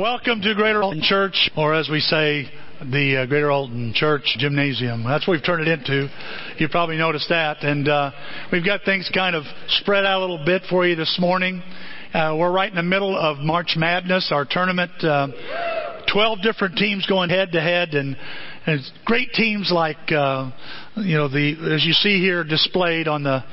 Welcome to Greater Alton Church, or as we say, the uh, Greater Alton Church Gymnasium. That's what we've turned it into. You probably noticed that. And uh, we've got things kind of spread out a little bit for you this morning. Uh, we're right in the middle of March Madness, our tournament. Uh, 12 different teams going head to head, and, great teams like, uh, you know, the as you see here displayed on the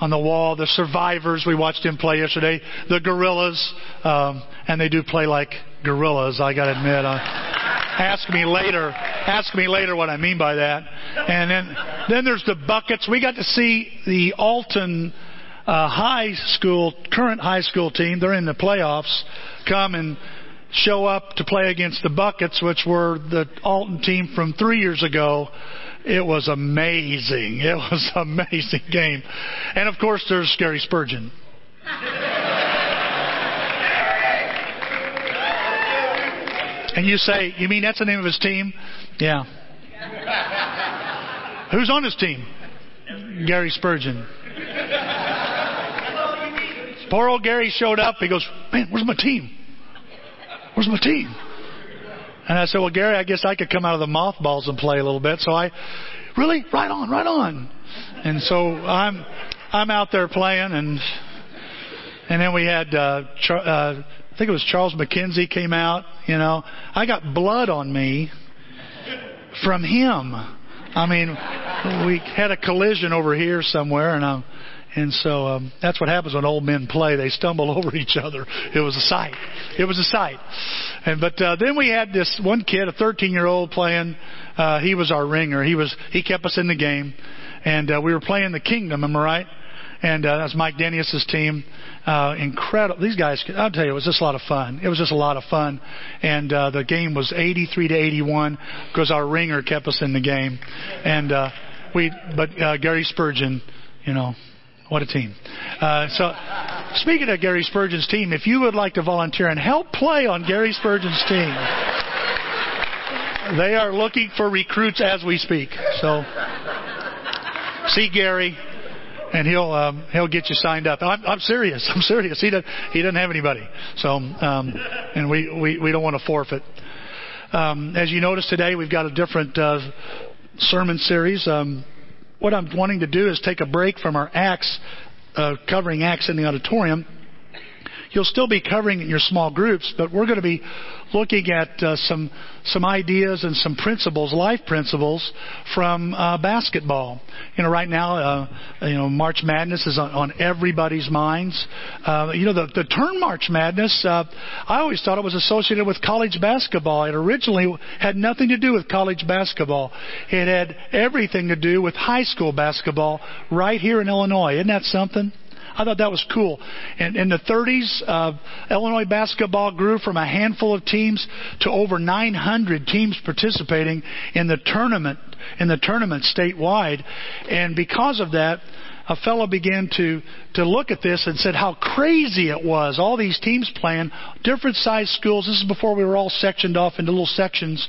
on the wall. The survivors, we watched him play yesterday. The gorillas, um, and they do play like gorillas. I got to admit. Uh, ask me later. Ask me later what I mean by that. And then then there's the buckets. We got to see the Alton. Uh, high school, current high school team, they're in the playoffs, come and show up to play against the Buckets, which were the Alton team from three years ago. It was amazing. It was an amazing game. And of course, there's Gary Spurgeon. And you say, you mean that's the name of his team? Yeah. Who's on his team? Gary Spurgeon. Poor old Gary showed up. He goes, Man, where's my team? Where's my team? And I said, Well, Gary, I guess I could come out of the mothballs and play a little bit. So I, really, right on, right on. And so I'm, I'm out there playing, and and then we had, uh, Char- uh, I think it was Charles McKenzie came out. You know, I got blood on me from him. I mean, we had a collision over here somewhere, and I'm and so um, that's what happens when old men play. They stumble over each other. It was a sight. It was a sight. And but uh, then we had this one kid, a 13 year old, playing. Uh, he was our ringer. He was he kept us in the game, and uh, we were playing the Kingdom. Am I right? And uh, that's Mike Denius's team. Uh, incredible. These guys, I'll tell you, it was just a lot of fun. It was just a lot of fun. And uh, the game was 83 to 81 because our ringer kept us in the game. And uh, we, but uh, Gary Spurgeon, you know, what a team. Uh, so, speaking of Gary Spurgeon's team, if you would like to volunteer and help play on Gary Spurgeon's team, they are looking for recruits as we speak. So, see Gary, and he'll um, he'll get you signed up. I'm, I'm serious. I'm serious. He doesn't he doesn't have anybody. So, um, and we, we we don't want to forfeit. Um, as you notice today, we've got a different uh, sermon series. Um, what I'm wanting to do is take a break from our acts, uh, covering acts in the auditorium. You'll still be covering in your small groups, but we're going to be looking at uh, some some ideas and some principles, life principles from uh, basketball. You know, right now, uh, you know, March Madness is on, on everybody's minds. Uh, you know, the the term March Madness, uh, I always thought it was associated with college basketball. It originally had nothing to do with college basketball. It had everything to do with high school basketball right here in Illinois. Isn't that something? I thought that was cool. And in the 30s, uh, Illinois basketball grew from a handful of teams to over 900 teams participating in the tournament in the tournament statewide. And because of that, a fellow began to to look at this and said how crazy it was. All these teams playing, different sized schools. This is before we were all sectioned off into little sections,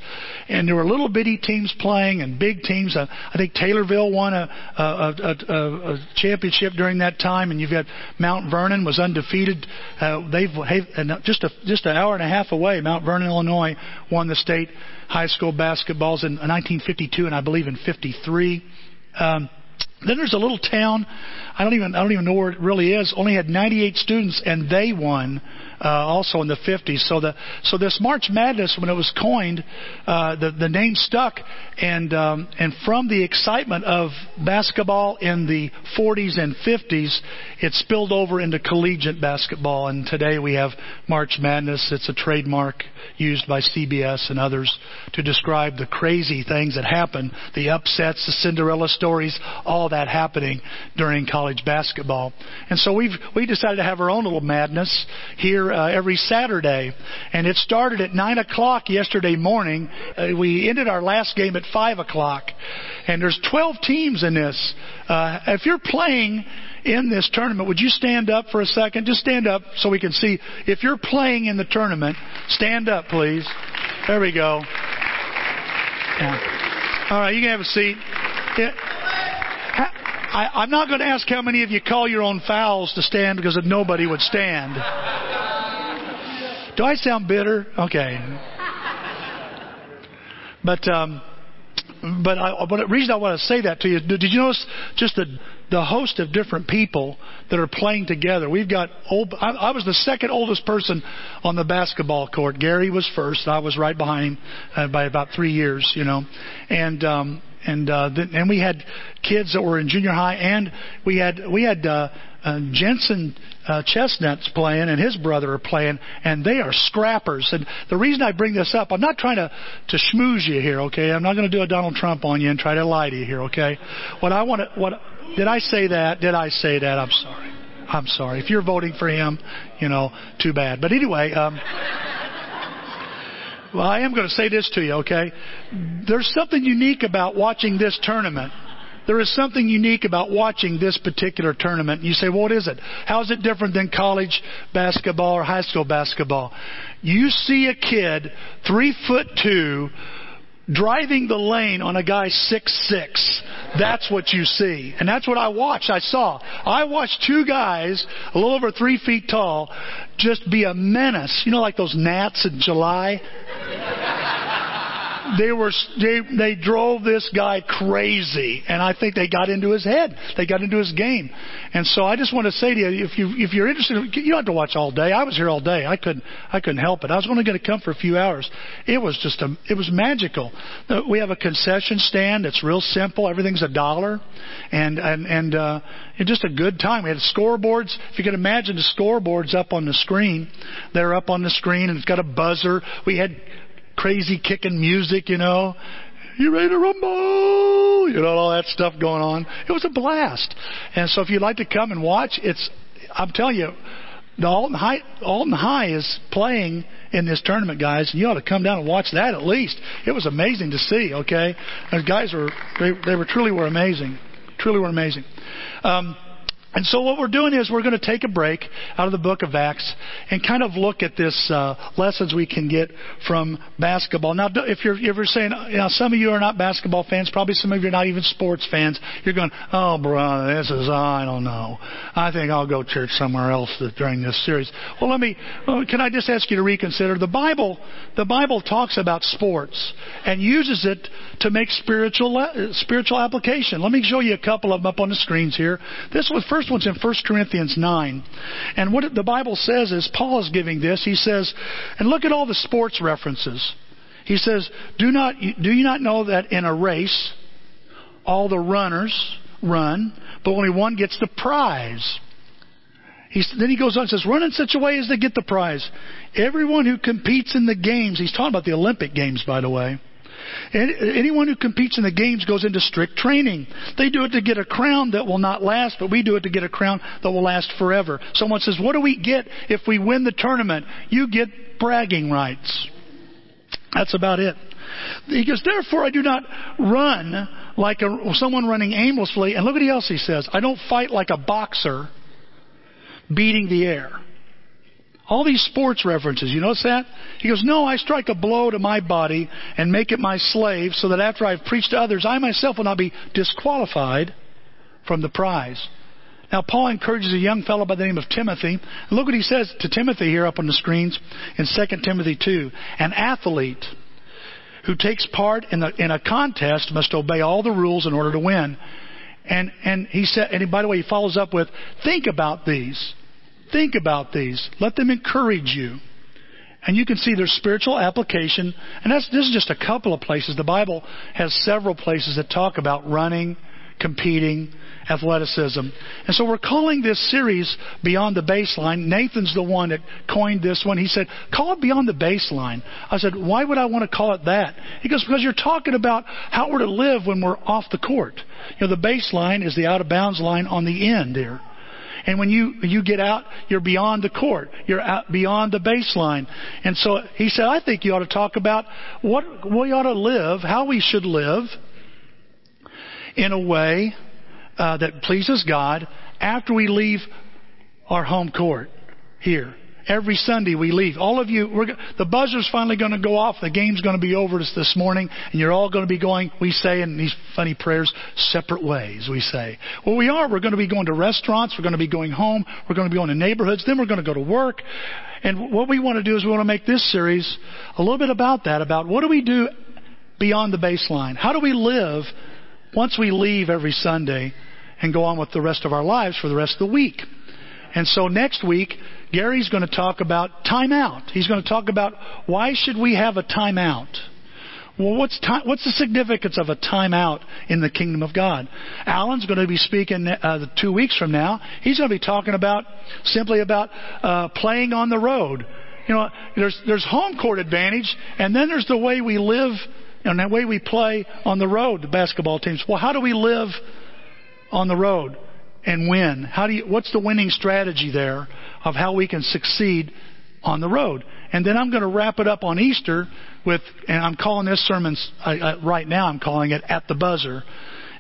and there were little bitty teams playing and big teams. Uh, I think Taylorville won a, a, a, a, a championship during that time, and you've got Mount Vernon was undefeated. Uh, they've, and just a just an hour and a half away. Mount Vernon, Illinois, won the state high school basketballs in 1952 and I believe in 53. Um, then there's a little town. I don't even I don't even know where it really is. Only had 98 students, and they won uh, also in the 50s. So the so this March Madness, when it was coined, uh, the the name stuck, and um, and from the excitement of basketball in the 40s and 50s, it spilled over into collegiate basketball. And today we have March Madness. It's a trademark used by CBS and others to describe the crazy things that happen, the upsets, the Cinderella stories, all that happening during college basketball. And so we've we decided to have our own little madness here uh, every Saturday, and it started at nine o'clock yesterday morning. Uh, we ended our last game at five o'clock, and there's 12 teams in this. Uh, if you're playing in this tournament, would you stand up for a second? Just stand up so we can see. If you're playing in the tournament, stand up, please. There we go. Yeah. All right, you can have a seat. I, I'm not going to ask how many of you call your own fouls to stand because nobody would stand. Do I sound bitter? Okay. But um, but I, but the reason I want to say that to you, did you notice just the the host of different people that are playing together? We've got old. I, I was the second oldest person on the basketball court. Gary was first. I was right behind him uh, by about three years, you know, and um, and uh, then, and we had kids that were in junior high, and we had we had uh, uh, Jensen uh, Chestnuts playing, and his brother are playing, and they are scrappers. And the reason I bring this up, I'm not trying to to schmooze you here, okay? I'm not going to do a Donald Trump on you and try to lie to you here, okay? What I want to what did I say that? Did I say that? I'm sorry. I'm sorry. If you're voting for him, you know, too bad. But anyway. Um, well, I am going to say this to you, okay? There's something unique about watching this tournament. There is something unique about watching this particular tournament. You say, well, what is it? How is it different than college basketball or high school basketball? You see a kid, three foot two, driving the lane on a guy six six. That's what you see. And that's what I watched. I saw. I watched two guys, a little over three feet tall, just be a menace. You know, like those gnats in July? They were they they drove this guy crazy, and I think they got into his head. They got into his game, and so I just want to say to you, if you if you're interested, you don't have to watch all day. I was here all day. I couldn't I couldn't help it. I was only going to come for a few hours. It was just a it was magical. Uh, we have a concession stand. It's real simple. Everything's a dollar, and and and uh, it's just a good time. We had scoreboards. If you can imagine the scoreboards up on the screen, they're up on the screen, and it's got a buzzer. We had crazy kicking music, you know. You ready to rumble? You know, all that stuff going on. It was a blast. And so if you'd like to come and watch, it's, I'm telling you, the Alton High, Alton High is playing in this tournament, guys. And you ought to come down and watch that at least. It was amazing to see, okay? The guys were, they, they were truly were amazing. Truly were amazing. Um, and so what we're doing is we're going to take a break out of the book of Acts and kind of look at this uh, lessons we can get from basketball. Now, if you're, if you're saying, you know, some of you are not basketball fans, probably some of you are not even sports fans, you're going, oh, brother, this is, I don't know. I think I'll go church somewhere else during this series. Well, let me, can I just ask you to reconsider? The Bible, the Bible talks about sports and uses it to make spiritual, spiritual application. Let me show you a couple of them up on the screens here. This was first first one's in 1 Corinthians 9. And what the Bible says is, Paul is giving this, he says, and look at all the sports references. He says, do, not, do you not know that in a race, all the runners run, but only one gets the prize? He, then he goes on and says, run in such a way as to get the prize. Everyone who competes in the games, he's talking about the Olympic Games, by the way, Anyone who competes in the games goes into strict training. They do it to get a crown that will not last, but we do it to get a crown that will last forever. Someone says, What do we get if we win the tournament? You get bragging rights. That's about it. He goes, Therefore, I do not run like a, someone running aimlessly. And look at what else he says. I don't fight like a boxer beating the air. All these sports references, you notice that? He goes, No, I strike a blow to my body and make it my slave so that after I've preached to others, I myself will not be disqualified from the prize. Now, Paul encourages a young fellow by the name of Timothy. Look what he says to Timothy here up on the screens in 2 Timothy 2. An athlete who takes part in, the, in a contest must obey all the rules in order to win. And, and he said, and by the way, he follows up with, think about these. Think about these. Let them encourage you. And you can see their spiritual application. And that's, this is just a couple of places. The Bible has several places that talk about running, competing, athleticism. And so we're calling this series Beyond the Baseline. Nathan's the one that coined this one. He said, call it Beyond the Baseline. I said, why would I want to call it that? He goes, because you're talking about how we're to live when we're off the court. You know, the baseline is the out of bounds line on the end there. And when you, you get out, you're beyond the court. You're out beyond the baseline. And so he said, I think you ought to talk about what we ought to live, how we should live in a way uh, that pleases God after we leave our home court here every Sunday we leave. All of you, we're, the buzzer's finally going to go off. The game's going to be over this, this morning, and you're all going to be going, we say in these funny prayers, separate ways, we say. Well, we are. We're going to be going to restaurants. We're going to be going home. We're going to be going to neighborhoods. Then we're going to go to work. And what we want to do is we want to make this series a little bit about that, about what do we do beyond the baseline? How do we live once we leave every Sunday and go on with the rest of our lives for the rest of the week? And so next week, Gary's going to talk about timeout. He's going to talk about why should we have a timeout? Well, what's time, what's the significance of a timeout in the kingdom of God? Alan's going to be speaking uh, two weeks from now. He's going to be talking about simply about uh, playing on the road. You know, there's there's home court advantage, and then there's the way we live and the way we play on the road. The basketball teams. Well, how do we live on the road? And win? How do you, what's the winning strategy there of how we can succeed on the road? And then I'm going to wrap it up on Easter with, and I'm calling this sermon uh, right now. I'm calling it at the buzzer.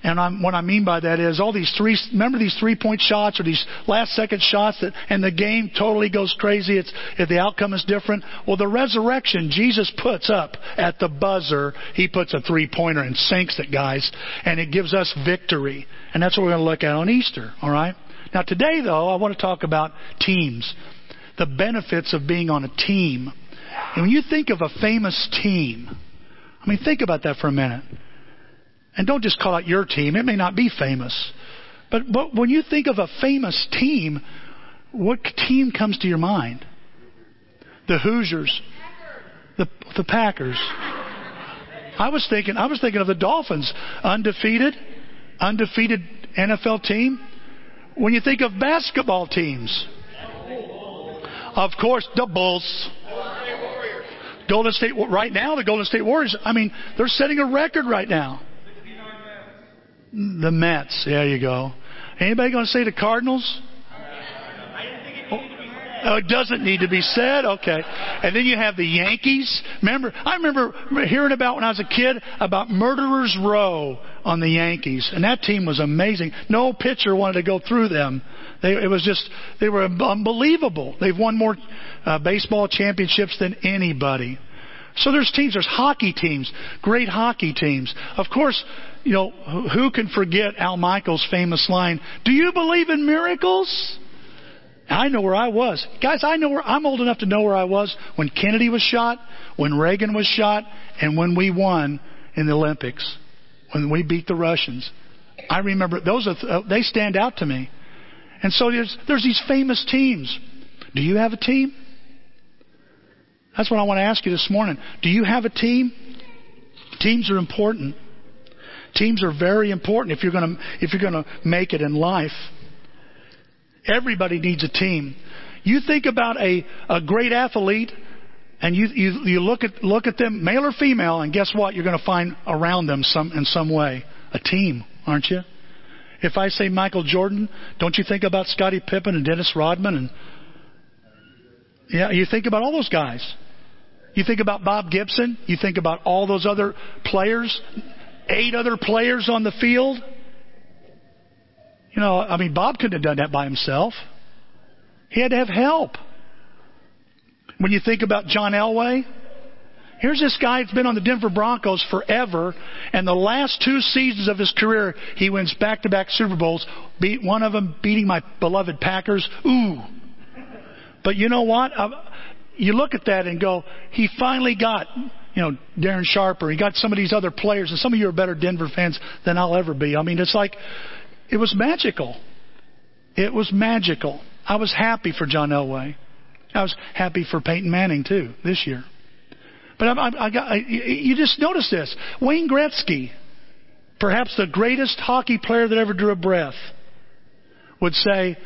And I'm, what I mean by that is all these three, remember these three point shots or these last second shots that, and the game totally goes crazy. It's, if the outcome is different. Well, the resurrection, Jesus puts up at the buzzer, He puts a three pointer and sinks it, guys. And it gives us victory. And that's what we're going to look at on Easter, alright? Now today though, I want to talk about teams. The benefits of being on a team. And when you think of a famous team, I mean, think about that for a minute. And don't just call out your team. It may not be famous. But, but when you think of a famous team, what team comes to your mind? The Hoosiers. The, the Packers. I was thinking, I was thinking of the Dolphins. Undefeated, undefeated NFL team. When you think of basketball teams, of course, the Bulls. Golden State, right now, the Golden State Warriors, I mean, they're setting a record right now. The Mets. There you go. Anybody going to say the Cardinals? Oh, it doesn't need to be said. Okay. And then you have the Yankees. Remember, I remember hearing about when I was a kid about Murderers Row on the Yankees, and that team was amazing. No pitcher wanted to go through them. They, it was just they were unbelievable. They've won more uh, baseball championships than anybody. So there's teams, there's hockey teams, great hockey teams. Of course, you know, who can forget Al Michaels' famous line, Do you believe in miracles? I know where I was. Guys, I know where, I'm old enough to know where I was when Kennedy was shot, when Reagan was shot, and when we won in the Olympics, when we beat the Russians. I remember those are, uh, they stand out to me. And so there's, there's these famous teams. Do you have a team? That's what I want to ask you this morning. Do you have a team? Teams are important. Teams are very important if you're going to, if you're going to make it in life. Everybody needs a team. You think about a, a great athlete and you, you, you look at, look at them, male or female, and guess what? You're going to find around them some, in some way a team, aren't you? If I say Michael Jordan, don't you think about Scottie Pippen and Dennis Rodman and yeah, you think about all those guys. You think about Bob Gibson. You think about all those other players, eight other players on the field. You know, I mean, Bob couldn't have done that by himself. He had to have help. When you think about John Elway, here's this guy that's been on the Denver Broncos forever, and the last two seasons of his career, he wins back-to-back Super Bowls. Beat one of them, beating my beloved Packers. Ooh. But you know what? you look at that and go, he finally got, you know, Darren Sharper. He got some of these other players, and some of you are better Denver fans than I'll ever be. I mean, it's like, it was magical. It was magical. I was happy for John Elway. I was happy for Peyton Manning too this year. But I, I, I got, I, you just notice this. Wayne Gretzky, perhaps the greatest hockey player that ever drew a breath, would say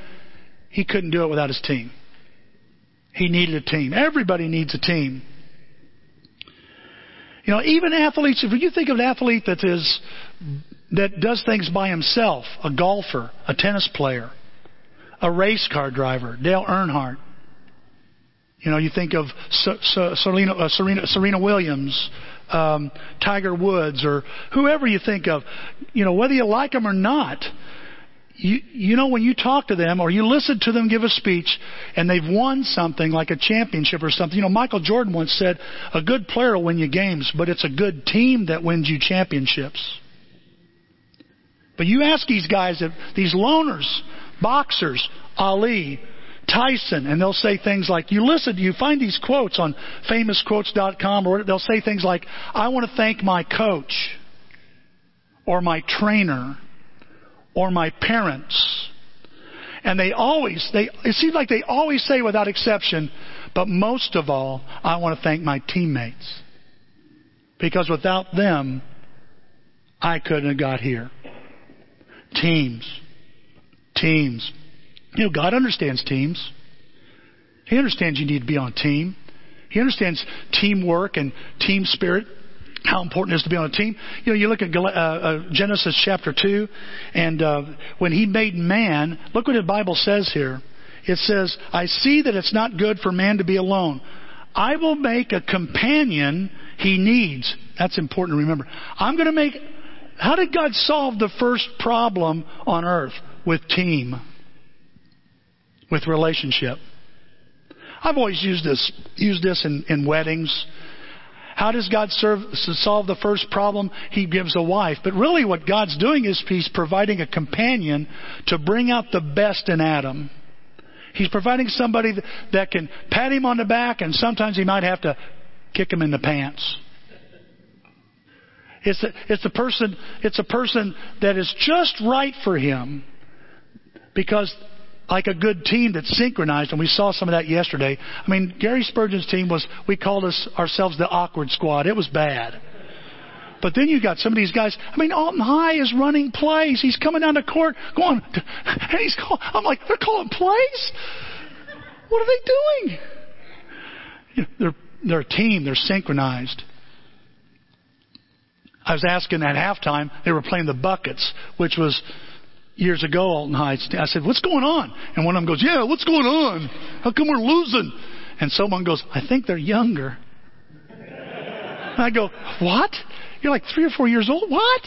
he couldn't do it without his team. He needed a team. Everybody needs a team. You know, even athletes, if you think of an athlete that is, that does things by himself, a golfer, a tennis player, a race car driver, Dale Earnhardt. You know, you think of Serena, uh, Serena, Serena Williams, um, Tiger Woods, or whoever you think of. You know, whether you like them or not, you, you know, when you talk to them or you listen to them give a speech and they've won something like a championship or something, you know, Michael Jordan once said, a good player will win you games, but it's a good team that wins you championships. But you ask these guys, these loners, boxers, Ali, Tyson, and they'll say things like, you listen, you find these quotes on famousquotes.com, or they'll say things like, I want to thank my coach, or my trainer, or my parents. And they always, they, it seems like they always say without exception, but most of all, I want to thank my teammates. Because without them, I couldn't have got here. Teams. Teams. You know, God understands teams. He understands you need to be on team. He understands teamwork and team spirit, how important it is to be on a team. You know, you look at uh, uh, Genesis chapter 2, and uh, when He made man, look what the Bible says here. It says, I see that it's not good for man to be alone. I will make a companion he needs. That's important to remember. I'm going to make. How did God solve the first problem on earth? With team with relationship. I've always used this, used this in, in weddings. How does God serve, solve the first problem? He gives a wife. But really what God's doing is He's providing a companion to bring out the best in Adam. He's providing somebody that can pat him on the back and sometimes he might have to kick him in the pants. It's a, it's a person, it's a person that is just right for him because like a good team that's synchronized, and we saw some of that yesterday. I mean, Gary Spurgeon's team was, we called us ourselves the awkward squad. It was bad. But then you got some of these guys. I mean, Alton High is running plays. He's coming down the court, going, and he's calling. I'm like, they're calling plays. What are they doing? They're they're a team. They're synchronized. I was asking at halftime. They were playing the buckets, which was years ago, Alton Heights. I said, what's going on? And one of them goes, yeah, what's going on? How come we're losing? And someone goes, I think they're younger. And I go, what? You're like three or four years old? What?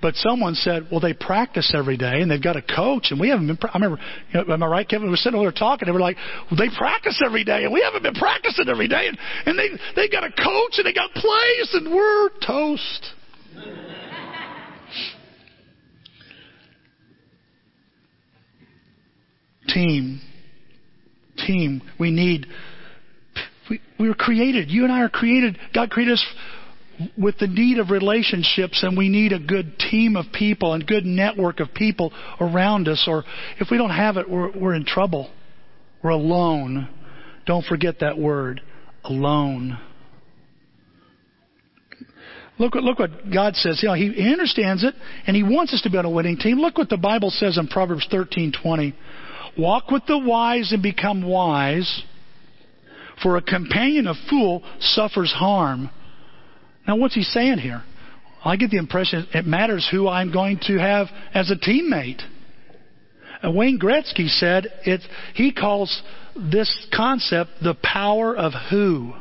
But someone said, well, they practice every day and they've got a coach and we haven't been, I remember, you know, am I right, Kevin? We were sitting over there talking and we're like, well, they practice every day and we haven't been practicing every day and, and they, they got a coach and they got plays and we're toast. Team. Team. We need. We, we were created. You and I are created. God created us with the need of relationships, and we need a good team of people and good network of people around us. Or if we don't have it, we're, we're in trouble. We're alone. Don't forget that word alone. Look what, look what God says. You know, he, he understands it, and He wants us to be on a winning team. Look what the Bible says in Proverbs 13:20. Walk with the wise and become wise, for a companion of fool suffers harm. Now, what's he saying here? I get the impression it matters who I'm going to have as a teammate. And Wayne Gretzky said it, he calls this concept the power of who.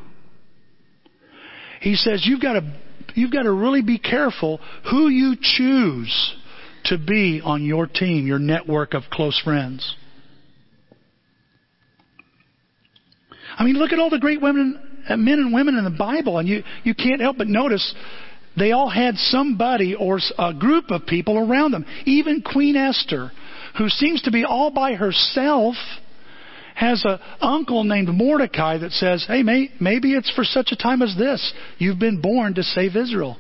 He says you've got to you've got to really be careful who you choose to be on your team, your network of close friends. I mean, look at all the great women, uh, men and women in the Bible, and you, you can't help but notice they all had somebody or a group of people around them. Even Queen Esther, who seems to be all by herself, has an uncle named Mordecai that says, Hey, may, maybe it's for such a time as this. You've been born to save Israel.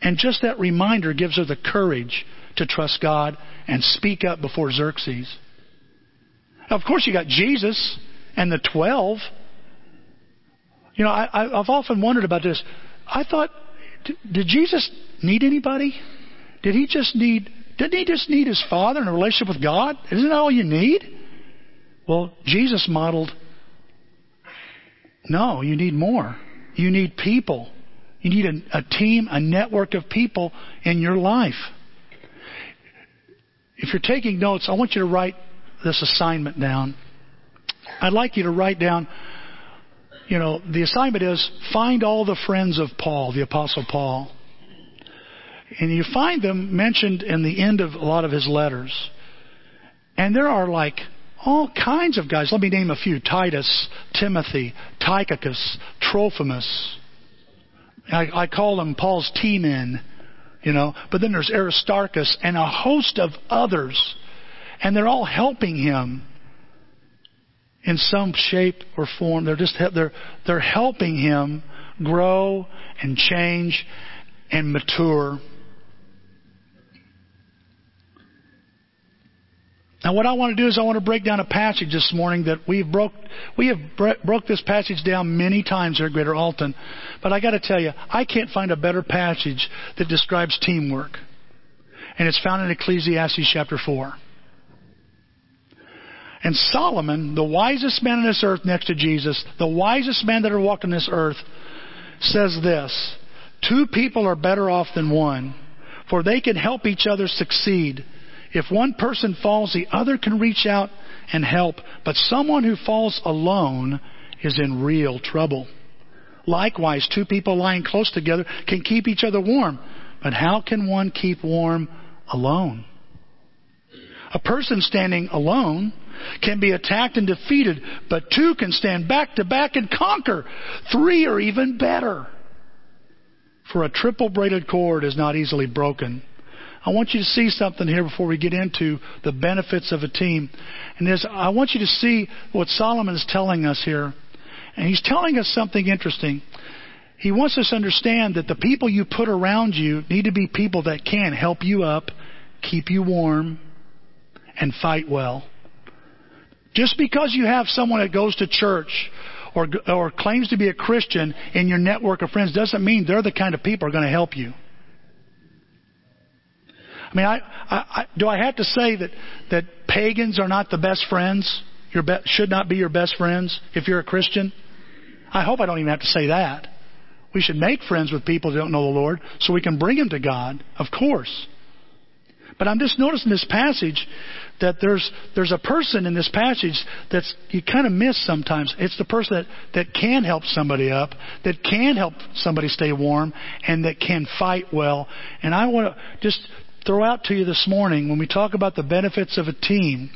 And just that reminder gives her the courage to trust God and speak up before Xerxes. Of course, you got Jesus and the 12. You know, I, I've often wondered about this. I thought, did Jesus need anybody? Did he just need, didn't he just need his Father and a relationship with God? Isn't that all you need? Well, Jesus modeled, no, you need more. You need people. You need a, a team, a network of people in your life. If you're taking notes, I want you to write this assignment down. I'd like you to write down, you know, the assignment is find all the friends of Paul, the Apostle Paul. And you find them mentioned in the end of a lot of his letters. And there are like all kinds of guys. Let me name a few Titus, Timothy, Tychicus, Trophimus. I, I call them Paul's T men, you know. But then there's Aristarchus and a host of others. And they're all helping him in some shape or form. They're just they're they're helping him grow and change and mature. Now, what I want to do is I want to break down a passage this morning that we've broke. We have broke this passage down many times here at Greater Alton, but I got to tell you, I can't find a better passage that describes teamwork, and it's found in Ecclesiastes chapter four. And Solomon, the wisest man on this earth next to Jesus, the wisest man that ever walked on this earth, says this Two people are better off than one, for they can help each other succeed. If one person falls, the other can reach out and help, but someone who falls alone is in real trouble. Likewise, two people lying close together can keep each other warm, but how can one keep warm alone? A person standing alone can be attacked and defeated, but two can stand back to back and conquer. Three are even better. For a triple braided cord is not easily broken. I want you to see something here before we get into the benefits of a team. And I want you to see what Solomon is telling us here. And he's telling us something interesting. He wants us to understand that the people you put around you need to be people that can help you up, keep you warm, and fight well. Just because you have someone that goes to church or, or claims to be a Christian in your network of friends doesn't mean they're the kind of people who are going to help you. I mean, I, I, I, do I have to say that, that pagans are not the best friends? Your be, should not be your best friends if you're a Christian? I hope I don't even have to say that. We should make friends with people who don't know the Lord so we can bring them to God, of course. But I'm just noticing this passage that there's there's a person in this passage that's you kind of miss sometimes. It's the person that, that can help somebody up, that can help somebody stay warm, and that can fight well. And I want to just throw out to you this morning when we talk about the benefits of a team,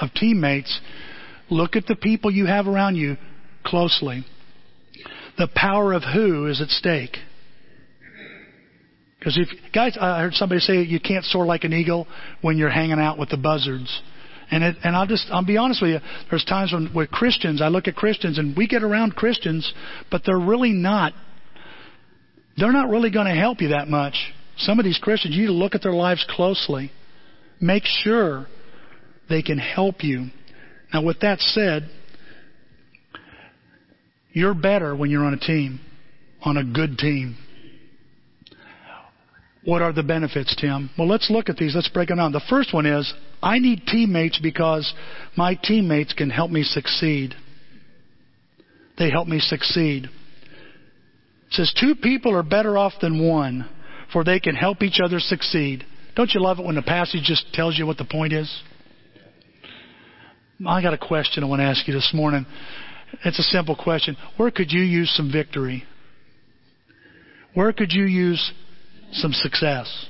of teammates, look at the people you have around you closely. The power of who is at stake. Because if guys, I heard somebody say you can't soar like an eagle when you're hanging out with the buzzards. And it, and I'll just I'll be honest with you. There's times when with Christians, I look at Christians and we get around Christians, but they're really not. They're not really going to help you that much. Some of these Christians, you need to look at their lives closely. Make sure they can help you. Now, with that said, you're better when you're on a team, on a good team. What are the benefits, Tim? Well, let's look at these. Let's break them down. The first one is I need teammates because my teammates can help me succeed. They help me succeed. It says two people are better off than one, for they can help each other succeed. Don't you love it when the passage just tells you what the point is? I got a question I want to ask you this morning. It's a simple question. Where could you use some victory? Where could you use some success.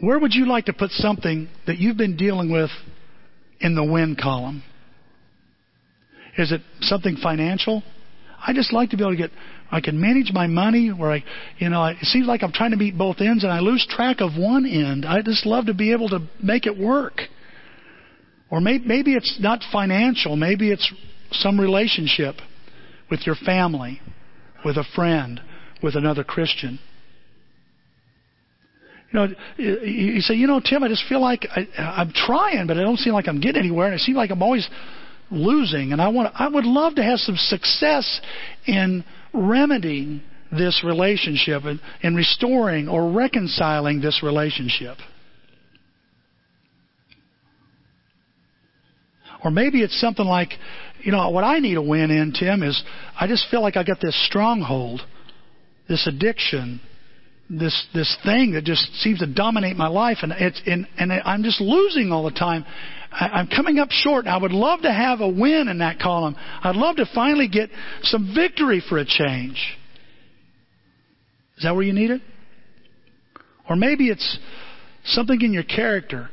Where would you like to put something that you've been dealing with in the win column? Is it something financial? I just like to be able to get, I can manage my money where I, you know, it seems like I'm trying to meet both ends and I lose track of one end. I just love to be able to make it work. Or maybe, maybe it's not financial. Maybe it's some relationship with your family, with a friend, with another Christian. You know, you uh, say, you know, Tim, I just feel like I, I'm trying, but I don't seem like I'm getting anywhere, and it seems like I'm always losing. And I want, I would love to have some success in remedying this relationship and, and restoring or reconciling this relationship. Or maybe it's something like, you know, what I need a win in, Tim, is I just feel like I got this stronghold, this addiction, this this thing that just seems to dominate my life, and it's and, and I'm just losing all the time. I, I'm coming up short. I would love to have a win in that column. I'd love to finally get some victory for a change. Is that where you need it? Or maybe it's something in your character.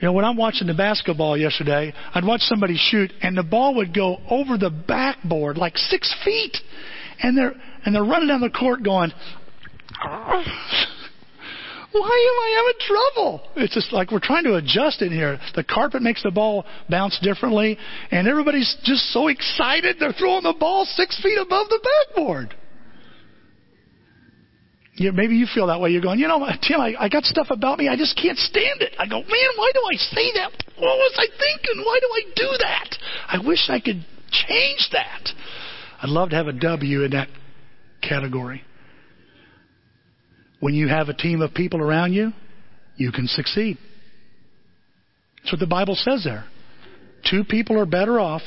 You know, when I'm watching the basketball yesterday, I'd watch somebody shoot and the ball would go over the backboard like six feet. And they're, and they're running down the court going, why am I having trouble? It's just like we're trying to adjust in here. The carpet makes the ball bounce differently, and everybody's just so excited they're throwing the ball six feet above the backboard. Yeah, maybe you feel that way. You're going, you know, Tim, I, I got stuff about me. I just can't stand it. I go, man, why do I say that? What was I thinking? Why do I do that? I wish I could change that. I'd love to have a W in that category. When you have a team of people around you, you can succeed. That's what the Bible says there. Two people are better off.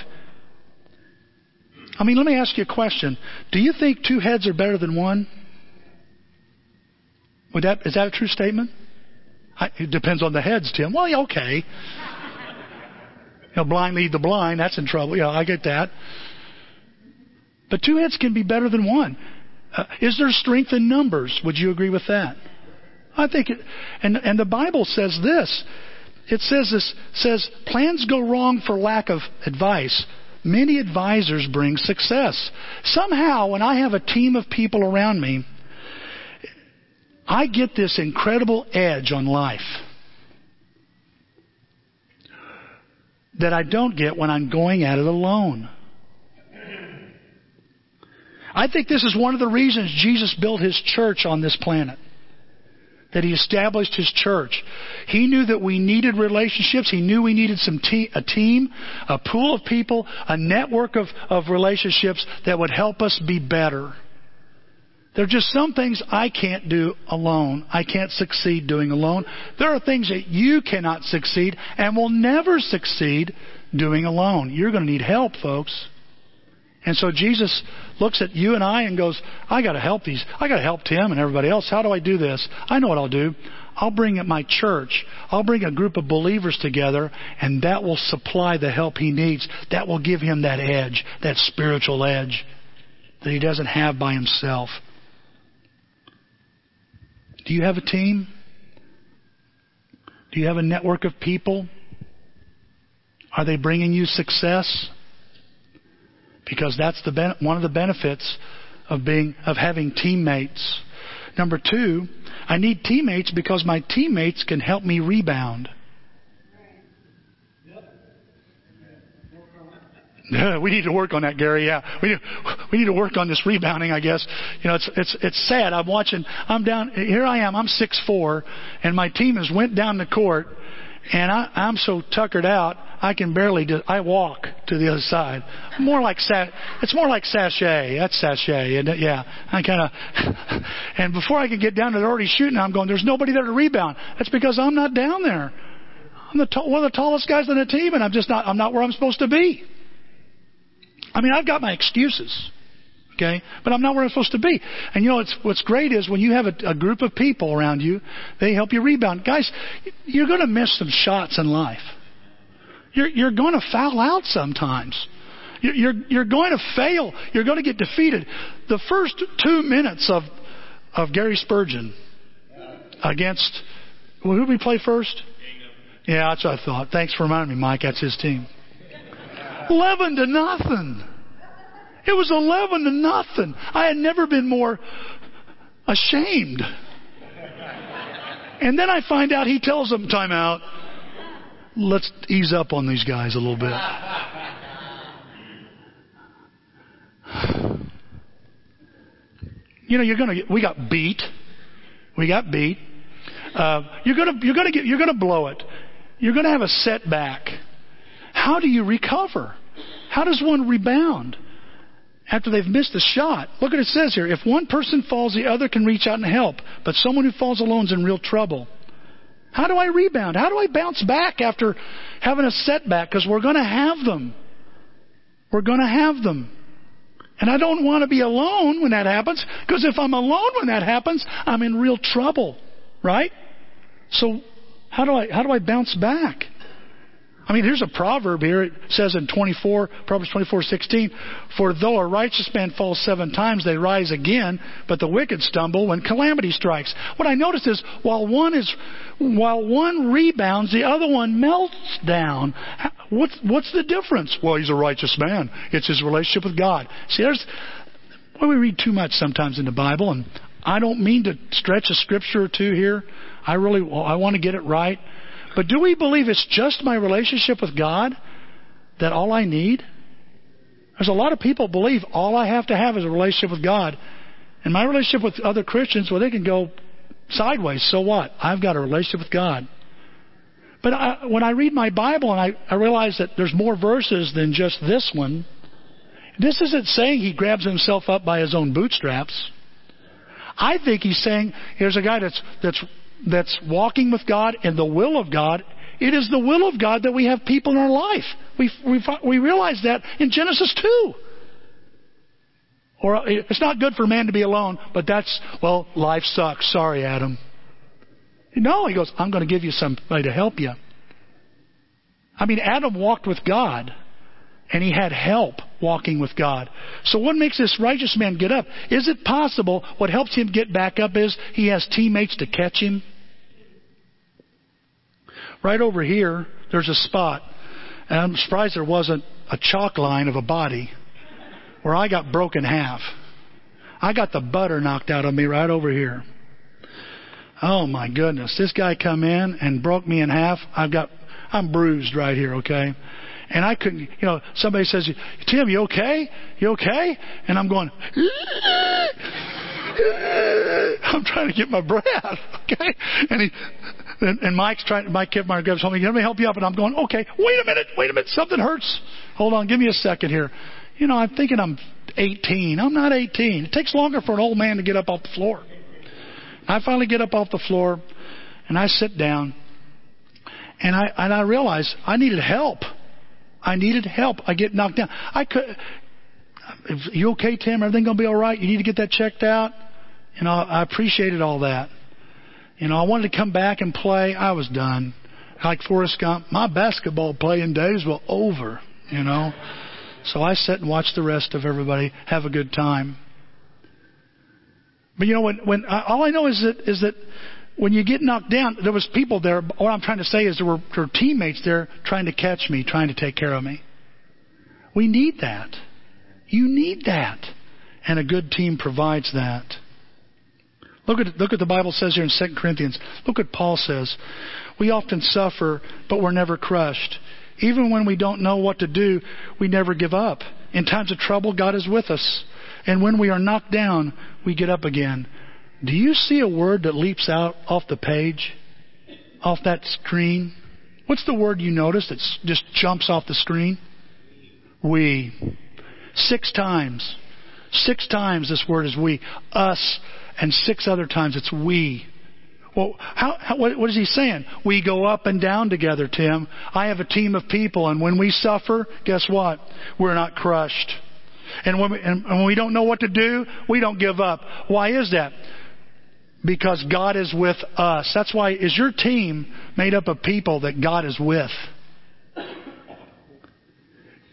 I mean, let me ask you a question. Do you think two heads are better than one? Would that, is that a true statement? I, it depends on the heads, Tim. Well, yeah, okay. you know, blind lead the blind. That's in trouble. Yeah, I get that. But two heads can be better than one. Uh, is there strength in numbers? Would you agree with that? I think it, and, and the Bible says this. It says this, says plans go wrong for lack of advice. Many advisors bring success. Somehow, when I have a team of people around me, I get this incredible edge on life that I don't get when I'm going at it alone. I think this is one of the reasons Jesus built his church on this planet. That he established his church. He knew that we needed relationships. He knew we needed some te- a team, a pool of people, a network of, of relationships that would help us be better. There are just some things I can't do alone. I can't succeed doing alone. There are things that you cannot succeed and will never succeed doing alone. You're going to need help, folks. And so Jesus looks at you and I and goes, I got to help these. I got to help Tim and everybody else. How do I do this? I know what I'll do. I'll bring at my church. I'll bring a group of believers together, and that will supply the help he needs. That will give him that edge, that spiritual edge that he doesn't have by himself. Do you have a team? Do you have a network of people? Are they bringing you success? Because that's the ben- one of the benefits of being of having teammates. Number two, I need teammates because my teammates can help me rebound. we need to work on that, Gary. Yeah, we need, we need to work on this rebounding. I guess you know it's it's it's sad. I'm watching. I'm down here. I am. I'm six four, and my team has went down the court, and I, I'm so tuckered out. I can barely. Do, I walk to the other side. More like sa- it's more like sashay. That's sashay, isn't? Yeah. I kind of. and before I can get down, they're already shooting. I'm going. There's nobody there to rebound. That's because I'm not down there. I'm the t- one of the tallest guys on the team, and I'm just not. I'm not where I'm supposed to be. I mean, I've got my excuses. Okay? But I'm not where I'm supposed to be. And you know, it's, what's great is when you have a, a group of people around you, they help you rebound. Guys, you're going to miss some shots in life. You're, you're going to foul out sometimes. You're, you're, you're going to fail. You're going to get defeated. The first two minutes of, of Gary Spurgeon against, well, who did we play first? Yeah, that's what I thought. Thanks for reminding me, Mike. That's his team. 11 to nothing. It was 11 to nothing. I had never been more ashamed. And then I find out he tells them, time out. Let's ease up on these guys a little bit. You know, you're gonna we got beat. We got beat. Uh, you're gonna, you're gonna get, you're gonna blow it. You're gonna have a setback. How do you recover? How does one rebound after they've missed a shot? Look what it says here. If one person falls, the other can reach out and help. But someone who falls alone is in real trouble. How do I rebound? How do I bounce back after having a setback? Because we're going to have them. We're going to have them. And I don't want to be alone when that happens, because if I'm alone when that happens, I'm in real trouble, right? So how do I how do I bounce back? I mean, here's a proverb here. It says in 24, Proverbs 24:16, "For though a righteous man falls seven times, they rise again, but the wicked stumble when calamity strikes." What I noticed is while one is, while one rebounds, the other one melts down. What's what's the difference? Well, he's a righteous man. It's his relationship with God. See, there's well, we read too much sometimes in the Bible, and I don't mean to stretch a scripture or two here. I really I want to get it right. But do we believe it's just my relationship with God that all I need? There's a lot of people believe all I have to have is a relationship with God. And my relationship with other Christians, well, they can go sideways. So what? I've got a relationship with God. But I, when I read my Bible and I, I realize that there's more verses than just this one, this isn't saying he grabs himself up by his own bootstraps. I think he's saying here's a guy that's that's that's walking with God and the will of God, it is the will of God that we have people in our life. We, we, we realize that in Genesis 2. Or it's not good for man to be alone, but that's, well, life sucks. Sorry, Adam. No, he goes, I'm going to give you somebody to help you. I mean, Adam walked with God and he had help walking with God. So what makes this righteous man get up? Is it possible what helps him get back up is he has teammates to catch him? Right over here, there's a spot. And I'm surprised there wasn't a chalk line of a body where I got broken half. I got the butter knocked out of me right over here. Oh my goodness. This guy come in and broke me in half. I've got, I'm bruised right here, okay? And I couldn't, you know, somebody says, Tim, you okay? You okay? And I'm going, I'm trying to get my breath, okay? And he, and, and Mike's trying, Mike Kipmeyer grabs hold of me, let me help you up. And I'm going, okay, wait a minute, wait a minute, something hurts. Hold on, give me a second here. You know, I'm thinking I'm 18. I'm not 18. It takes longer for an old man to get up off the floor. I finally get up off the floor and I sit down and I, and I realize I needed help. I needed help. I get knocked down. I could, you okay, Tim? Everything gonna be all right? You need to get that checked out? You know, I appreciated all that. You know, I wanted to come back and play. I was done. Like Forrest Gump, my basketball playing days were over, you know. So I sat and watched the rest of everybody have a good time. But you know, when, when all I know is that is that when you get knocked down, there was people there. What I'm trying to say is there were, there were teammates there trying to catch me, trying to take care of me. We need that. You need that, and a good team provides that. Look at, look at the Bible says here in 2 Corinthians. Look what Paul says. We often suffer, but we're never crushed. Even when we don't know what to do, we never give up. In times of trouble, God is with us. And when we are knocked down, we get up again. Do you see a word that leaps out off the page? Off that screen? What's the word you notice that just jumps off the screen? We. Six times. Six times this word is we. Us and six other times it's we. Well, how, how, what, what is he saying? We go up and down together, Tim. I have a team of people, and when we suffer, guess what? We're not crushed. And when, we, and when we don't know what to do, we don't give up. Why is that? Because God is with us. That's why, is your team made up of people that God is with?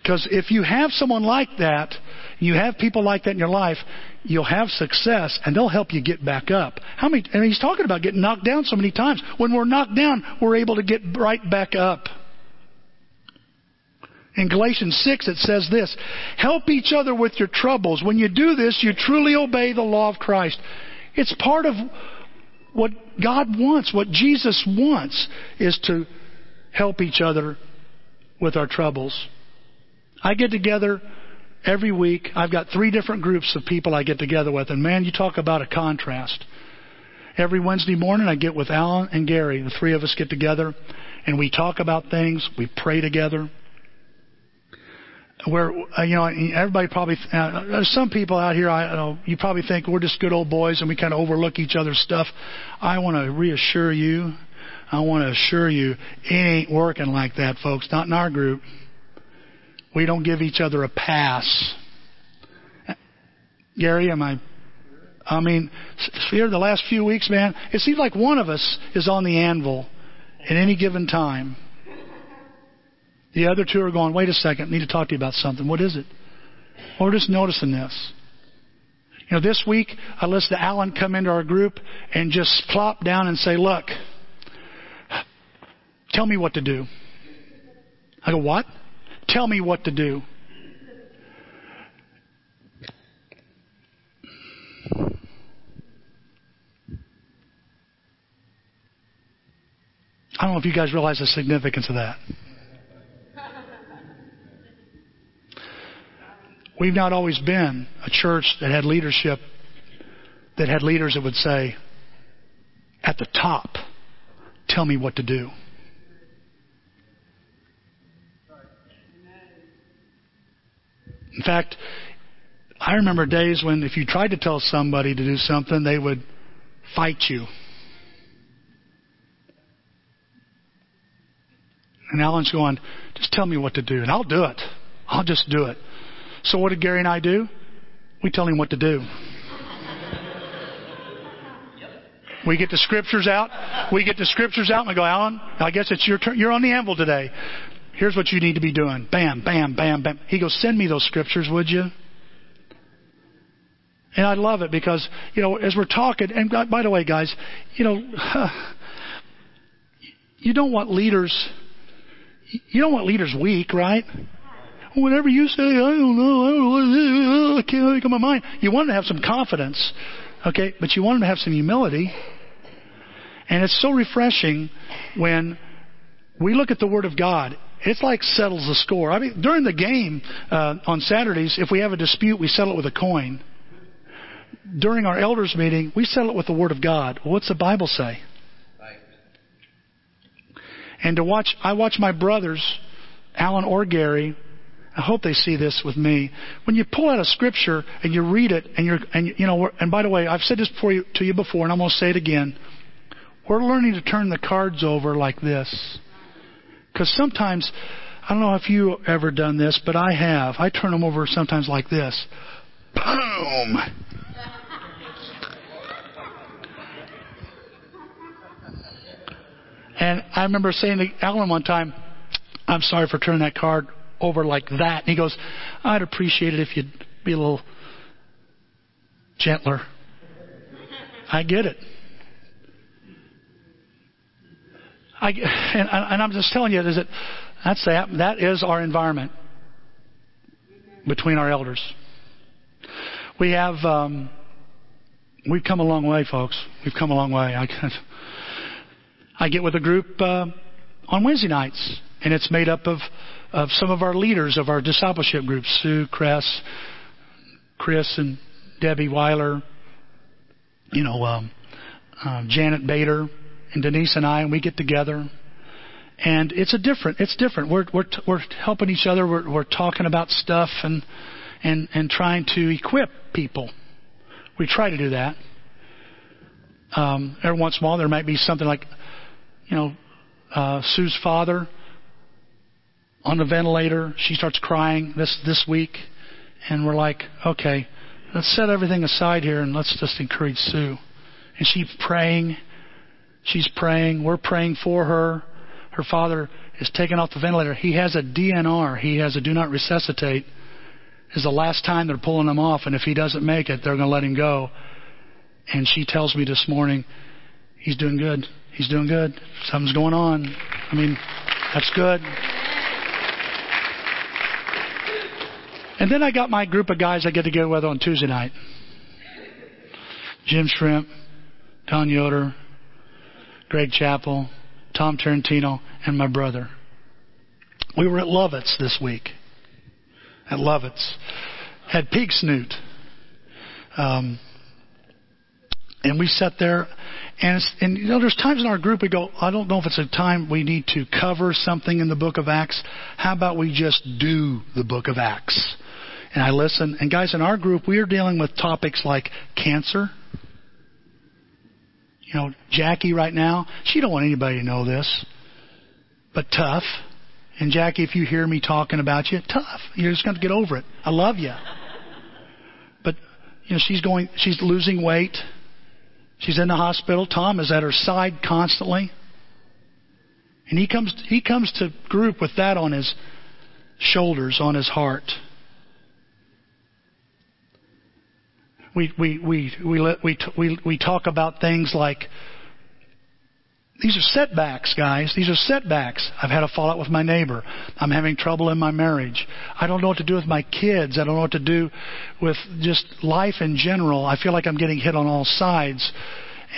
Because if you have someone like that, you have people like that in your life, you'll have success and they'll help you get back up. How many, and he's talking about getting knocked down so many times. When we're knocked down, we're able to get right back up. In Galatians 6, it says this Help each other with your troubles. When you do this, you truly obey the law of Christ. It's part of what God wants, what Jesus wants, is to help each other with our troubles. I get together every week. I've got three different groups of people I get together with, and man, you talk about a contrast. Every Wednesday morning, I get with Alan and Gary. The three of us get together, and we talk about things. We pray together. Where uh, you know, everybody probably uh, there's some people out here. I you know you probably think we're just good old boys and we kind of overlook each other's stuff. I want to reassure you. I want to assure you, it ain't working like that, folks. Not in our group. We don't give each other a pass. Gary, am I? I mean, here the last few weeks, man, it seems like one of us is on the anvil at any given time. The other two are going, wait a second, I need to talk to you about something. What is it? We're just noticing this. You know, this week I listened to Alan come into our group and just plop down and say, look, tell me what to do. I go, what? Tell me what to do. I don't know if you guys realize the significance of that. We've not always been a church that had leadership, that had leaders that would say, at the top, tell me what to do. In fact, I remember days when if you tried to tell somebody to do something, they would fight you. And Alan's going, just tell me what to do, and I'll do it. I'll just do it. So what did Gary and I do? We tell him what to do. We get the scriptures out. We get the scriptures out and we go, Alan, I guess it's your turn. You're on the anvil today. Here's what you need to be doing. Bam, bam, bam, bam. He goes, send me those scriptures, would you? And I love it because, you know, as we're talking, and uh, by the way, guys, you know, you don't want leaders you don't want leaders weak, right? Whatever you say, I don't know, I, don't know, I can't make up my mind. You want them to have some confidence, okay? But you want them to have some humility. And it's so refreshing when we look at the Word of God. It's like settles the score. I mean, during the game uh, on Saturdays, if we have a dispute, we settle it with a coin. During our elders meeting, we settle it with the Word of God. What's the Bible say? And to watch, I watch my brothers, Alan or Gary, I hope they see this with me. When you pull out a scripture and you read it, and you're, and you know, and by the way, I've said this before you, to you before, and I'm going to say it again. We're learning to turn the cards over like this, because sometimes, I don't know if you ever done this, but I have. I turn them over sometimes like this. Boom. And I remember saying to Alan one time, I'm sorry for turning that card over like that. And he goes, I'd appreciate it if you'd be a little gentler. I get it. I, and, and I'm just telling you, is that that's that, that is our environment between our elders. We have, um, we've come a long way, folks. We've come a long way. I, I get with a group uh, on Wednesday nights, and it's made up of, of some of our leaders of our discipleship groups Sue, Cress, Chris, and Debbie Weiler, you know, um, uh, Janet Bader, and Denise and I, and we get together. And it's a different. It's different. We're we're we're helping each other. We're we're talking about stuff and and and trying to equip people. We try to do that. Um, every once in a while, there might be something like you know, uh, Sue's father on the ventilator. She starts crying this this week, and we're like, okay, let's set everything aside here and let's just encourage Sue. And she's praying. She's praying. We're praying for her. Her father is taken off the ventilator. He has a DNR. He has a do not resuscitate. Is the last time they're pulling him off, and if he doesn't make it, they're going to let him go. And she tells me this morning, he's doing good. He's doing good. Something's going on. I mean, that's good. And then I got my group of guys I get together with on Tuesday night. Jim Shrimp, Don Yoder, Greg Chappell, Tom Tarantino, and my brother. We were at Lovett's this week. At Lovett's. Had pig snoot. Um, and we sat there and, and you know, there's times in our group we go, I don't know if it's a time we need to cover something in the book of Acts. How about we just do the book of Acts? And I listen. And guys, in our group, we are dealing with topics like cancer. You know, Jackie right now, she don't want anybody to know this, but tough. And Jackie, if you hear me talking about you, tough. You're just going to get over it. I love you. But you know, she's going, she's losing weight. She's in the hospital. Tom is at her side constantly. And he comes, he comes to group with that on his shoulders, on his heart. We, we, we, we, we, we, we talk about things like, these are setbacks, guys. These are setbacks. I've had a fallout with my neighbor. I'm having trouble in my marriage. I don't know what to do with my kids. I don't know what to do with just life in general. I feel like I'm getting hit on all sides.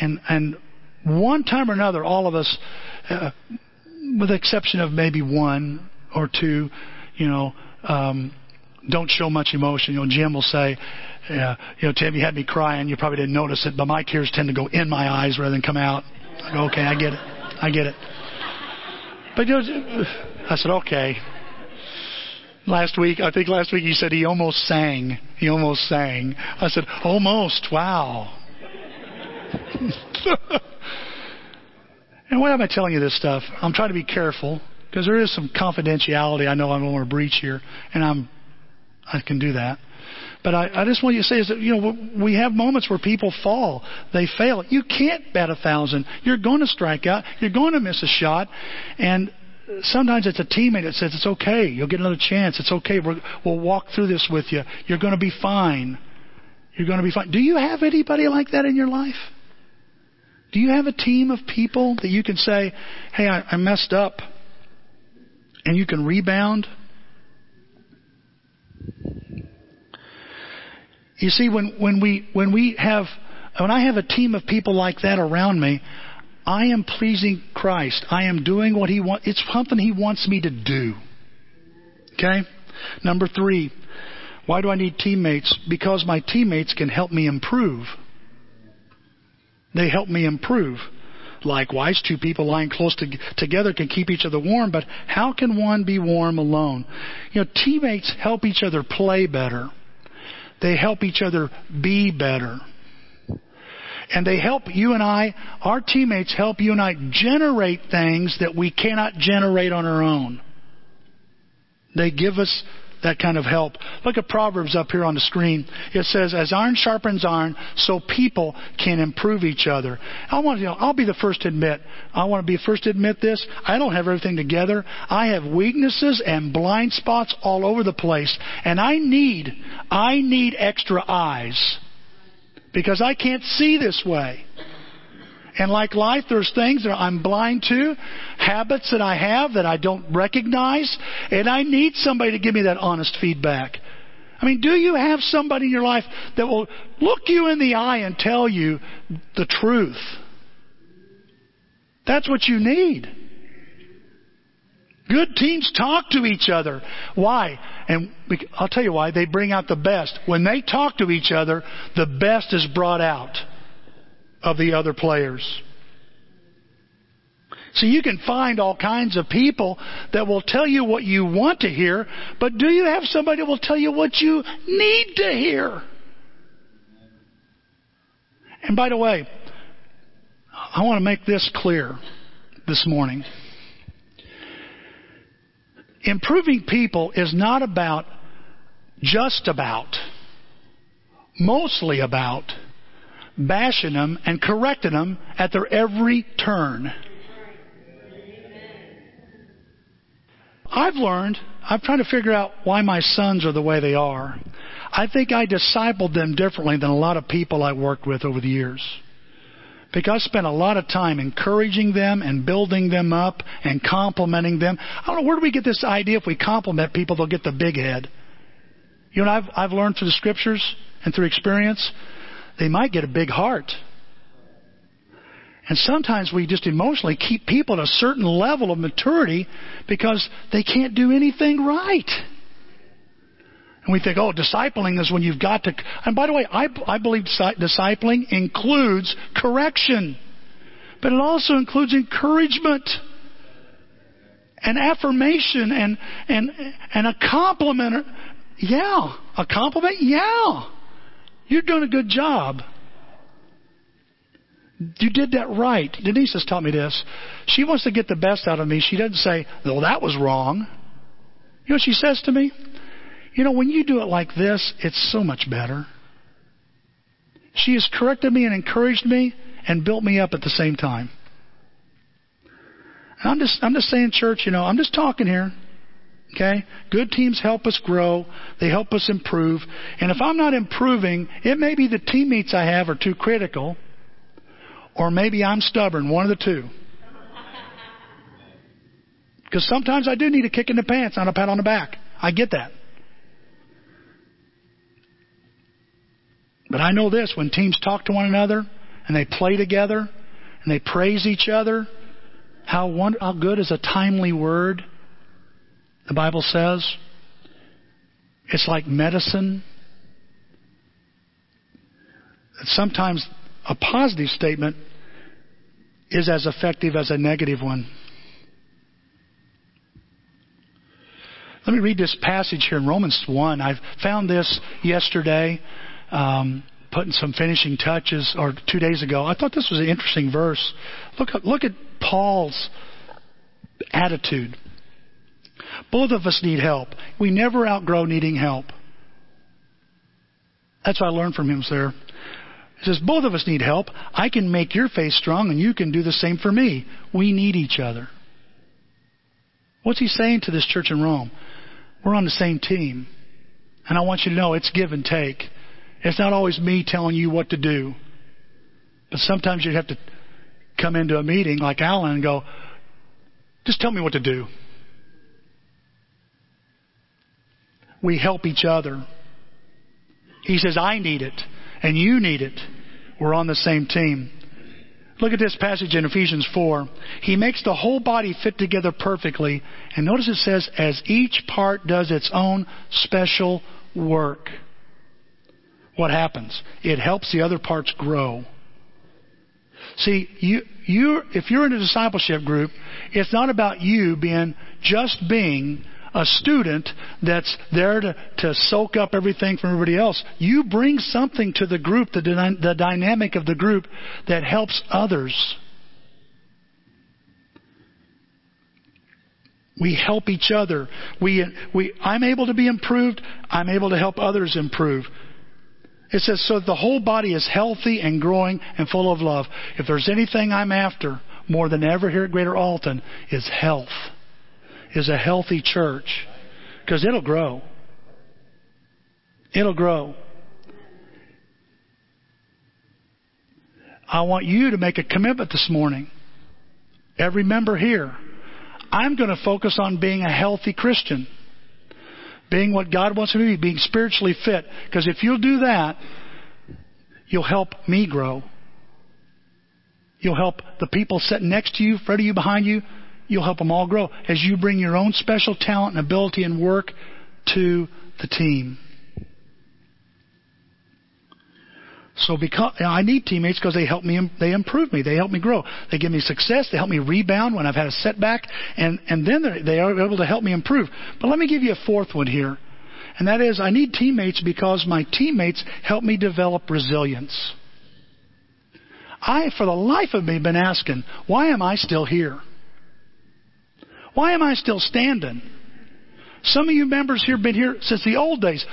And, and one time or another, all of us, uh, with the exception of maybe one or two, you know, um, don't show much emotion. You know, Jim will say, yeah, you know, Tim, you had me crying. You probably didn't notice it, but my tears tend to go in my eyes rather than come out. I go, okay, I get it. I get it. But you know, I said, okay. Last week, I think last week he said he almost sang. He almost sang. I said, almost. Wow. and why am I telling you this stuff? I'm trying to be careful because there is some confidentiality I know I don't want to breach here, and I'm I can do that. But I, I just want you to say is that you know we have moments where people fall, they fail. You can't bet a thousand. You're going to strike out. You're going to miss a shot, and sometimes it's a teammate that says it's okay. You'll get another chance. It's okay. we will walk through this with you. You're going to be fine. You're going to be fine. Do you have anybody like that in your life? Do you have a team of people that you can say, "Hey, I, I messed up," and you can rebound? You see, when, when we, when we have, when I have a team of people like that around me, I am pleasing Christ. I am doing what He wants. It's something He wants me to do. Okay? Number three, why do I need teammates? Because my teammates can help me improve. They help me improve. Likewise, two people lying close to, together can keep each other warm, but how can one be warm alone? You know, teammates help each other play better. They help each other be better. And they help you and I, our teammates help you and I generate things that we cannot generate on our own. They give us that kind of help. Look at Proverbs up here on the screen. It says, "As iron sharpens iron, so people can improve each other." I want you know, I'll be the first to admit. I want to be the first to admit this. I don't have everything together. I have weaknesses and blind spots all over the place, and I need I need extra eyes because I can't see this way. And like life, there's things that I'm blind to, habits that I have that I don't recognize, and I need somebody to give me that honest feedback. I mean, do you have somebody in your life that will look you in the eye and tell you the truth? That's what you need. Good teams talk to each other. Why? And I'll tell you why. They bring out the best. When they talk to each other, the best is brought out of the other players. So you can find all kinds of people that will tell you what you want to hear, but do you have somebody that will tell you what you need to hear? And by the way, I want to make this clear this morning. Improving people is not about just about, mostly about bashing them and correcting them at their every turn. I've learned, I'm trying to figure out why my sons are the way they are. I think I discipled them differently than a lot of people I worked with over the years. Because I spent a lot of time encouraging them and building them up and complimenting them. I don't know, where do we get this idea if we compliment people, they'll get the big head? You know I've, I've learned through the scriptures and through experience? They might get a big heart. And sometimes we just emotionally keep people at a certain level of maturity because they can't do anything right. And we think, oh, discipling is when you've got to. And by the way, I, I believe discipling includes correction, but it also includes encouragement and affirmation and, and, and a compliment. Yeah. A compliment? Yeah. You're doing a good job. You did that right. Denise has taught me this. She wants to get the best out of me. She doesn't say, well, that was wrong. You know what she says to me? You know, when you do it like this, it's so much better. She has corrected me and encouraged me and built me up at the same time. And I'm just, I'm just saying, church, you know, I'm just talking here. Okay? Good teams help us grow. They help us improve. And if I'm not improving, it may be the teammates I have are too critical, or maybe I'm stubborn, one of the two. Because sometimes I do need a kick in the pants, not a pat on the back. I get that. But I know this when teams talk to one another and they play together and they praise each other, how, wonder, how good is a timely word, the Bible says. It's like medicine. Sometimes a positive statement is as effective as a negative one. Let me read this passage here in Romans 1. I found this yesterday, um, putting some finishing touches, or two days ago. I thought this was an interesting verse. Look, look at Paul's attitude. Both of us need help. We never outgrow needing help. That's what I learned from him, sir. He says, Both of us need help. I can make your faith strong, and you can do the same for me. We need each other. What's he saying to this church in Rome? We're on the same team. And I want you to know it's give and take. It's not always me telling you what to do. But sometimes you have to come into a meeting like Alan and go, just tell me what to do. We help each other. He says, I need it, and you need it. We're on the same team. Look at this passage in Ephesians 4. He makes the whole body fit together perfectly. And notice it says, as each part does its own special work. What happens? It helps the other parts grow. See, you, you, if you're in a discipleship group, it's not about you being just being a student that's there to, to soak up everything from everybody else. You bring something to the group, the, the dynamic of the group that helps others. We help each other. We, we, I'm able to be improved. I'm able to help others improve. It says, so the whole body is healthy and growing and full of love. If there's anything I'm after more than ever here at Greater Alton, is health is a healthy church because it'll grow. It'll grow. I want you to make a commitment this morning. Every member here. I'm going to focus on being a healthy Christian. Being what God wants me to be, being spiritually fit. Because if you'll do that, you'll help me grow. You'll help the people sitting next to you, in front of you, behind you, you'll help them all grow as you bring your own special talent and ability and work to the team. So because I need teammates because they help me, they improve me, they help me grow, they give me success, they help me rebound when I've had a setback, and and then they are able to help me improve. But let me give you a fourth one here, and that is I need teammates because my teammates help me develop resilience. I, for the life of me, been asking, why am I still here? Why am I still standing? Some of you members here have been here since the old days.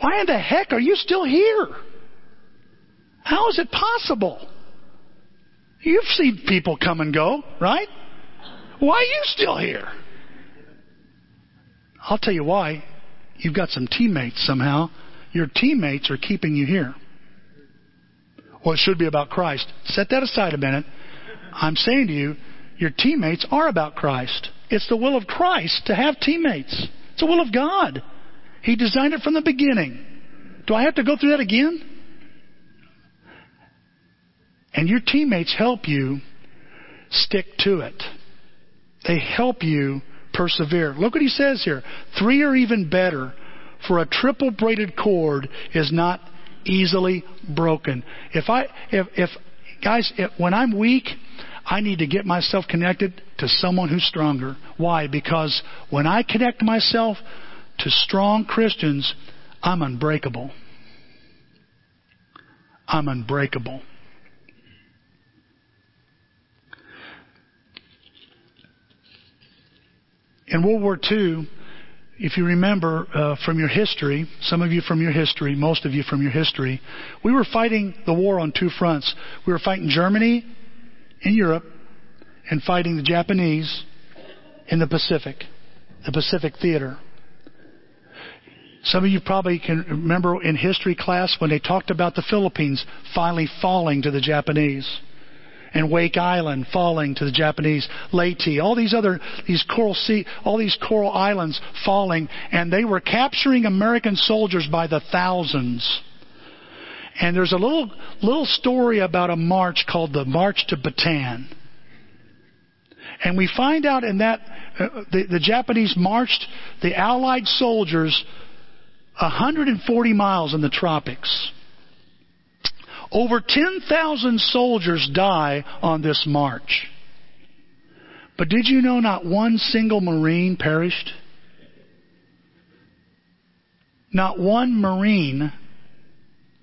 Why in the heck are you still here? How is it possible? You've seen people come and go, right? Why are you still here? I'll tell you why. You've got some teammates somehow. Your teammates are keeping you here. Well, it should be about Christ. Set that aside a minute. I'm saying to you, your teammates are about Christ. It's the will of Christ to have teammates. It's the will of God. He designed it from the beginning. Do I have to go through that again? And your teammates help you stick to it. They help you persevere. Look what he says here. Three are even better, for a triple braided cord is not easily broken. If I, if, if guys, if, when I'm weak, I need to get myself connected to someone who's stronger. Why? Because when I connect myself to strong Christians, I'm unbreakable. I'm unbreakable. In World War II, if you remember uh, from your history, some of you from your history, most of you from your history, we were fighting the war on two fronts. We were fighting Germany in Europe, and fighting the Japanese in the Pacific, the Pacific Theater. Some of you probably can remember in history class when they talked about the Philippines finally falling to the Japanese. And Wake Island falling to the Japanese, Leyte, all these other, these coral sea, all these coral islands falling, and they were capturing American soldiers by the thousands. And there's a little, little story about a march called the March to Bataan. And we find out in that, uh, the, the Japanese marched the Allied soldiers 140 miles in the tropics. Over 10,000 soldiers die on this march. But did you know not one single Marine perished? Not one Marine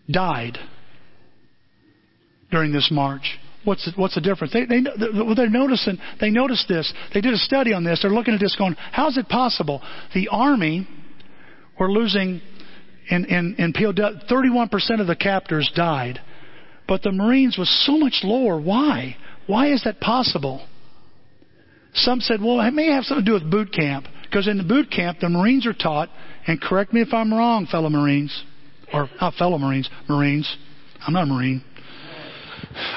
died during this march. What's the, what's the difference? They, they, they're noticing, they noticed this. They did a study on this. They're looking at this going, how is it possible? The Army were losing in, in, in POW, 31% of the captors died. But the Marines was so much lower. Why? Why is that possible? Some said, well, it may have something to do with boot camp. Because in the boot camp, the Marines are taught, and correct me if I'm wrong, fellow Marines, or not fellow Marines, Marines. I'm not a Marine.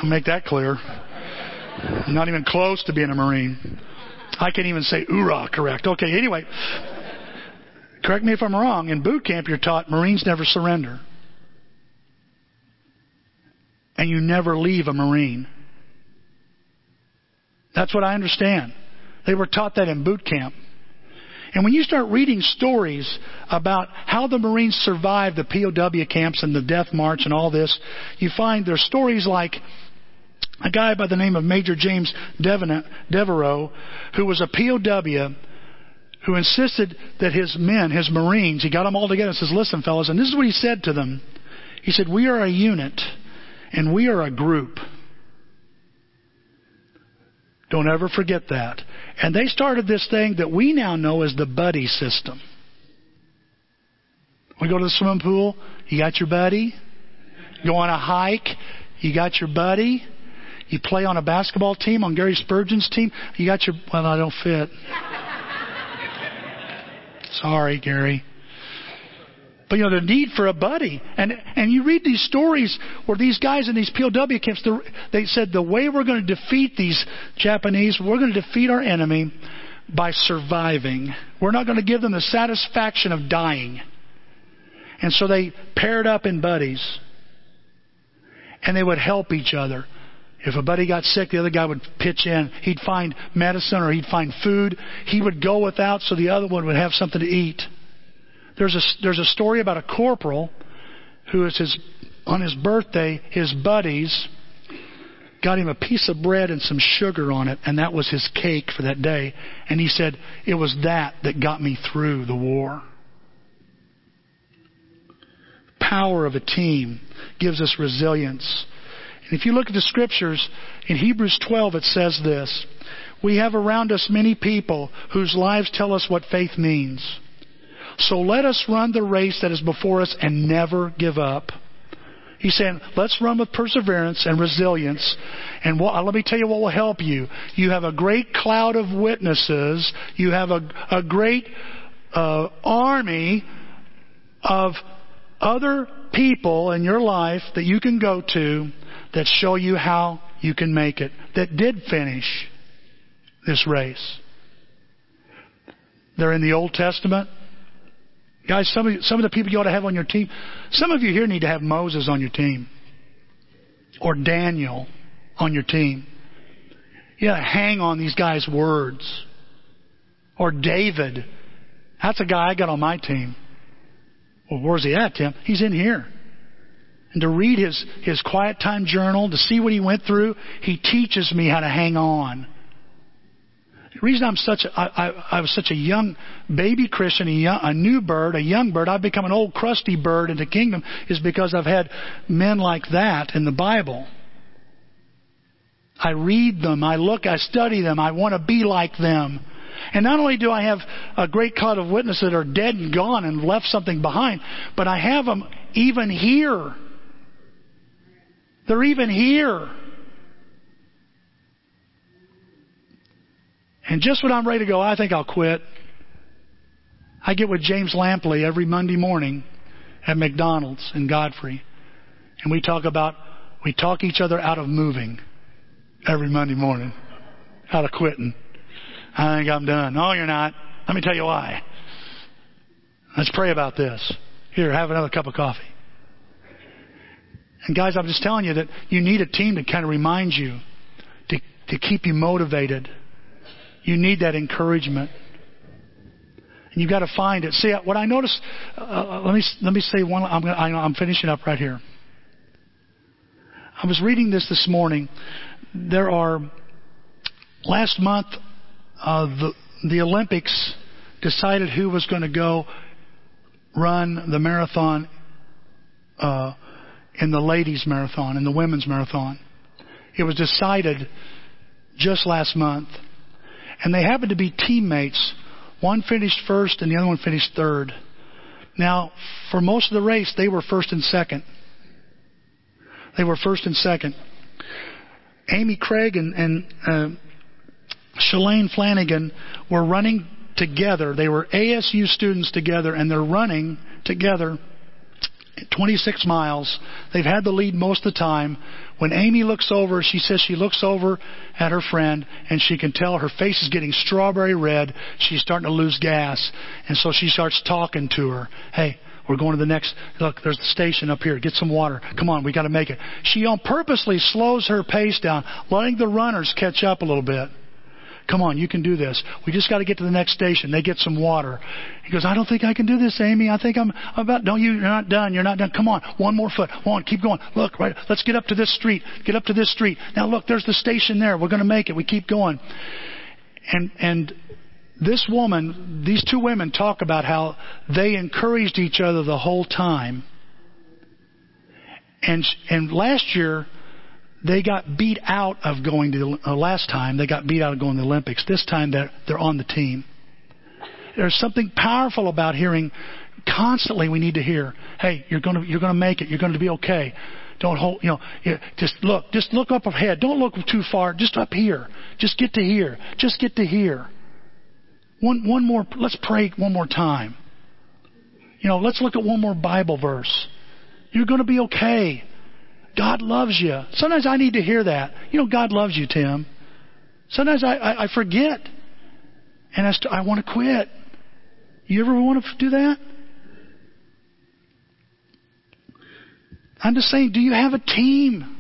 I'll make that clear. I'm not even close to being a Marine. I can't even say oorah correct. Okay, anyway. Correct me if I'm wrong. In boot camp, you're taught Marines never surrender. And you never leave a Marine. That's what I understand. They were taught that in boot camp. And when you start reading stories about how the Marines survived the POW camps and the death march and all this, you find there's stories like a guy by the name of Major James Devereux, who was a POW who insisted that his men, his Marines, he got them all together and says, Listen, fellas, and this is what he said to them. He said, We are a unit and we are a group. Don't ever forget that. And they started this thing that we now know as the buddy system. We go to the swimming pool, you got your buddy. Go on a hike, you got your buddy. You play on a basketball team, on Gary Spurgeon's team, you got your, well, I don't fit. Sorry, Gary. But you know, the need for a buddy. And, and you read these stories where these guys in these POW camps, they said the way we're going to defeat these Japanese, we're going to defeat our enemy by surviving. We're not going to give them the satisfaction of dying. And so they paired up in buddies. And they would help each other. If a buddy got sick, the other guy would pitch in. He'd find medicine or he'd find food. He would go without so the other one would have something to eat. There's a, there's a story about a corporal who is his, on his birthday, his buddies got him a piece of bread and some sugar on it, and that was his cake for that day. And he said, It was that that got me through the war. Power of a team gives us resilience. And if you look at the scriptures, in Hebrews 12 it says this We have around us many people whose lives tell us what faith means. So let us run the race that is before us and never give up. He's saying, let's run with perseverance and resilience. And what, let me tell you what will help you. You have a great cloud of witnesses. You have a, a great uh, army of other people in your life that you can go to that show you how you can make it, that did finish this race. They're in the Old Testament. Guys, some of, some of the people you ought to have on your team, some of you here need to have Moses on your team or Daniel on your team. You got to hang on these guys' words. Or David. That's a guy I got on my team. Well, where's he at, Tim? He's in here and to read his, his quiet time journal, to see what he went through, he teaches me how to hang on. The reason I'm such a, I, I, I was such a young baby Christian, a, young, a new bird, a young bird, I've become an old crusty bird in the kingdom is because I've had men like that in the Bible. I read them, I look, I study them, I want to be like them. And not only do I have a great cloud of witnesses that are dead and gone and left something behind, but I have them even here they're even here. And just when I'm ready to go, I think I'll quit. I get with James Lampley every Monday morning at McDonald's in Godfrey. And we talk about, we talk each other out of moving every Monday morning, out of quitting. I think I'm done. No, you're not. Let me tell you why. Let's pray about this. Here, have another cup of coffee. And guys, I'm just telling you that you need a team to kind of remind you, to, to keep you motivated. You need that encouragement. And you've got to find it. See, what I noticed, uh, uh let me, let me say one, I'm, gonna, I'm finishing up right here. I was reading this this morning. There are, last month, uh, the, the Olympics decided who was going to go run the marathon uh, in the ladies' marathon, in the women's marathon. It was decided just last month. And they happened to be teammates. One finished first and the other one finished third. Now, for most of the race, they were first and second. They were first and second. Amy Cragg and, and uh, Shalane Flanagan were running together. They were ASU students together, and they're running together 26 miles. They've had the lead most of the time. When Amy looks over, she says she looks over at her friend and she can tell her face is getting strawberry red. She's starting to lose gas. And so she starts talking to her. Hey, we're going to the next. Look, there's the station up here. Get some water. Come on, we got to make it. She on purposely slows her pace down, letting the runners catch up a little bit. Come on, you can do this. We just got to get to the next station. They get some water. He goes, I don't think I can do this, Amy. I think I'm about, no, you, you're not done. You're not done. Come on. One more foot. Come on. Keep going. Look, right. Let's get up to this street. Get up to this street. Now look, there's the station there. We're going to make it. We keep going. And, and this woman, these two women talk about how they encouraged each other the whole time. And, and last year, they got beat out of going to uh, last time they got beat out of going to the Olympics. This time they're they're on the team. There's something powerful about hearing. Constantly, we need to hear, "Hey, you're to you're to make it. You're to be okay." Don't hold, you know, just look, just look up ahead. Don't look too far. Just up here. Just get to here. Just get to here. One, one more, let's pray one more time. You know, let's look at one more Bible verse. You're to be okay. God loves you. Sometimes I need to hear that. You know, God loves you, Tim. Sometimes I, I, I forget. And I, st- I want to quit. You ever want to do that? I'm just saying, do you have a team?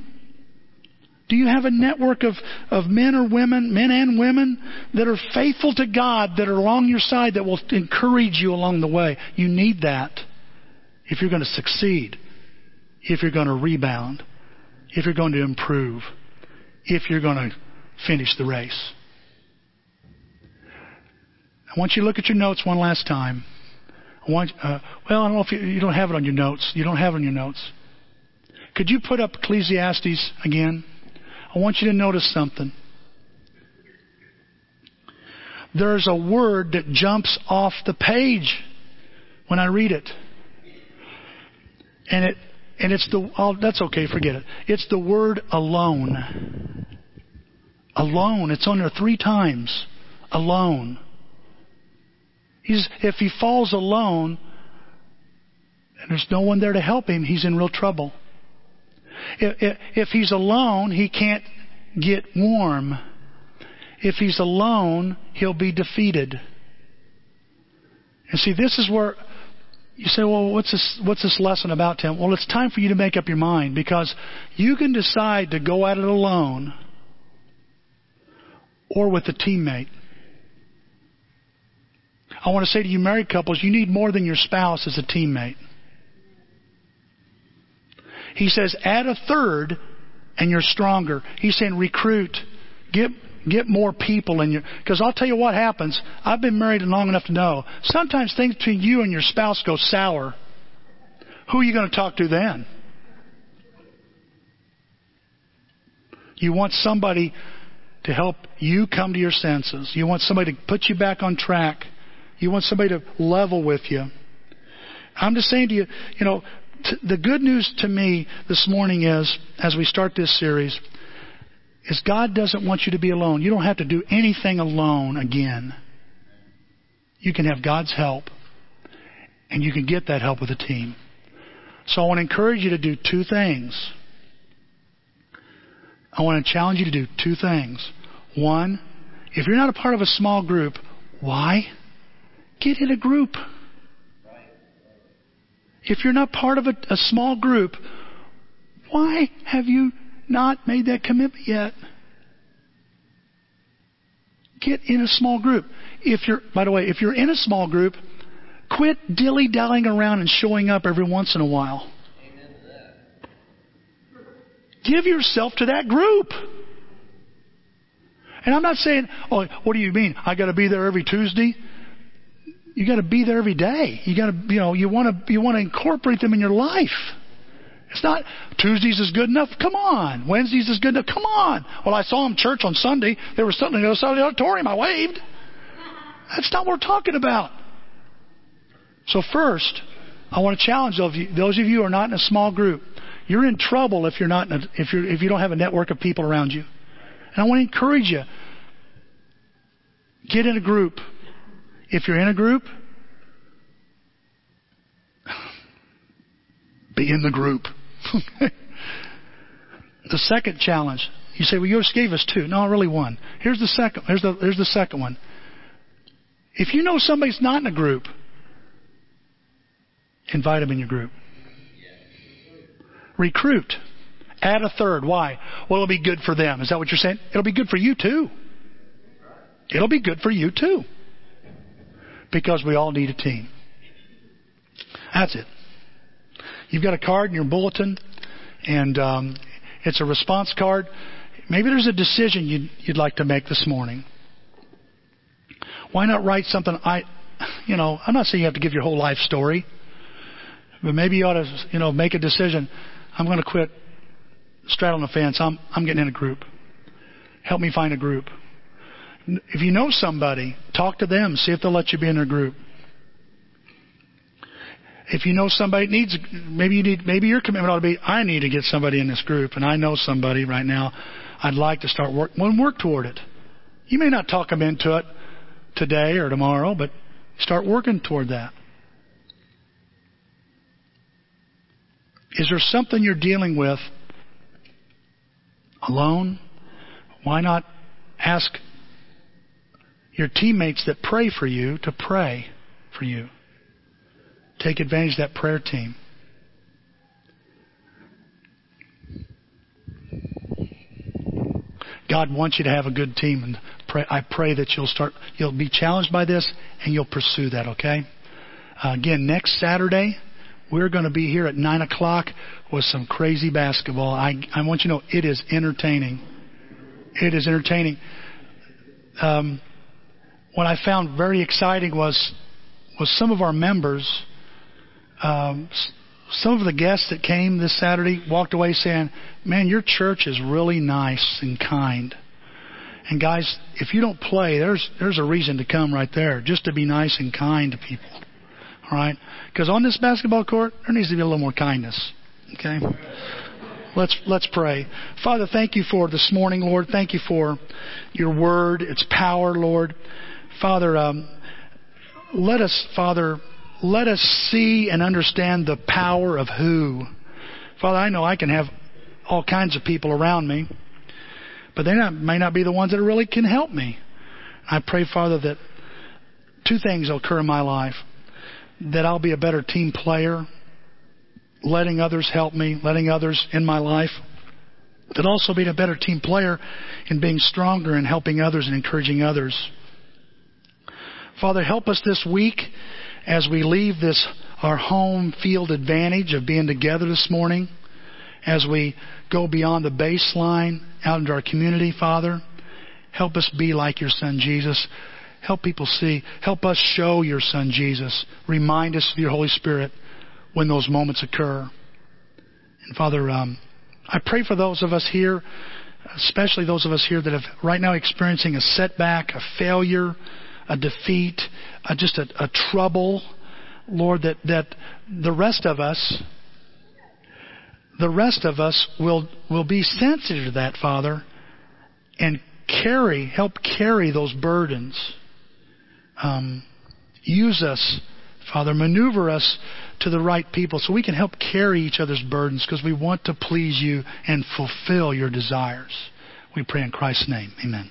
Do you have a network of, of men or women, men and women, that are faithful to God, that are along your side, that will encourage you along the way? You need that if you're going to succeed if you're going to rebound, if you're going to improve, if you're going to finish the race. I want you to look at your notes one last time. I want, uh, well, I don't know if you, you don't have it on your notes. You don't have it on your notes. Could you put up Ecclesiastes again? I want you to notice something. There's a word that jumps off the page when I read it. And it and it's the, oh, that's okay, forget it. It's the word alone. Alone. It's on there three times. Alone. He's, if he falls alone, and there's no one there to help him, he's in real trouble. If, if, if he's alone, he can't get warm. If he's alone, he'll be defeated. And see, this is where you say, well, what's this, what's this lesson about, Tim? Well, it's time for you to make up your mind because you can decide to go at it alone or with a teammate. I want to say to you married couples, you need more than your spouse as a teammate. He says, add a third and you're stronger. He's saying recruit. Get Get more people in your, because I'll tell you what happens. I've been married long enough to know. Sometimes things between you and your spouse go sour. Who are you going to talk to then? You want somebody to help you come to your senses. You want somebody to put you back on track. You want somebody to level with you. I'm just saying to you, you know, t- the good news to me this morning is, as we start this series, is God doesn't want you to be alone. You don't have to do anything alone again. You can have God's help, and you can get that help with a team. So I want to encourage you to do two things. I want to challenge you to do two things. One, if you're not a part of a small group, why? Get in a group. If you're not part of a, a small group, why have you not made that commitment yet? Get in a small group. If you're, by the way, if you're in a small group, quit dilly dallying around and showing up every once in a while. Give yourself to that group. And I'm not saying, oh, what do you mean? I got to be there every Tuesday. You got to be there every day. You got to, you know, you want to, you want to incorporate them in your life. It's not Tuesdays is good enough. Come on. Wednesdays is good enough. Come on. Well, I saw them church on Sunday. There was something on the other side of the auditorium. I waved. That's not what we're talking about. So first, I want to challenge those of you, who are not in a small group. You're in trouble if you're not a, if you if you don't have a network of people around you. And I want to encourage you. Get in a group. If you're in a group, be in the group. the second challenge. You say, well, you just gave us two. No, really one. Here's the second. Here's the, here's the second one. If you know somebody's not in a group, invite them in your group. Recruit. Add a third. Why? Well, it'll be good for them. Is that what you're saying? It'll be good for you too. It'll be good for you too. Because we all need a team. That's it. You've got a card in your bulletin, and um, it's a response card. Maybe there's a decision you'd, you'd like to make this morning. Why not write something? I, you know, I'm not saying you have to give your whole life story, but maybe you ought to, you know, make a decision. I'm going to quit straddling the fence. I'm, I'm getting in a group. Help me find a group. If you know somebody, talk to them. See if they'll let you be in their group. If you know somebody needs, maybe you need, maybe your commitment ought to be, I need to get somebody in this group, and I know somebody right now. I'd like to start work. one work toward it. You may not talk them into it today or tomorrow, but start working toward that. Is there something you're dealing with alone? Why not ask your teammates that pray for you to pray for you? Take advantage of that prayer team. God wants you to have a good team, and pray, I pray that you'll start, you'll be challenged by this, and you'll pursue that. Okay. Uh, again, next Saturday, we're going to be here at nine o'clock with some crazy basketball. I, I want you to know it is entertaining. It is entertaining. Um, what I found very exciting was was some of our members um, some of the guests that came this Saturday walked away saying, Man, your church is really nice and kind. And guys, if you don't play, there's there's a reason to come right there, just to be nice and kind to people. All right? Because on this basketball court, there needs to be a little more kindness. Okay? Let's let's pray. Father, thank you for this morning, Lord. Thank you for your word, its power, Lord. Father, um, let us, Father, let us see and understand the power of who. Father, I know I can have all kinds of people around me, but they not, may not be the ones that really can help me. I pray, Father, that two things will occur in my life that I'll be a better team player, letting others help me, letting others in my life, that also being a better team player in being stronger and helping others and encouraging others. Father, help us this week as we leave this our home field advantage of being together this morning, as we go beyond the baseline out into our community, Father, help us be like your Son Jesus. Help people see. Help us show your Son Jesus. Remind us of your Holy Spirit when those moments occur. And Father, um, I pray for those of us here, especially those of us here that have right now experiencing a setback, a failure, a defeat, a, just a, a trouble, Lord, that, that the rest of us, the rest of us will, will be sensitive to that, Father, and carry, help carry those burdens. Um, use us, Father, maneuver us to the right people so we can help carry each other's burdens because we want to please you and fulfill your desires. We pray in Christ's name. Amen.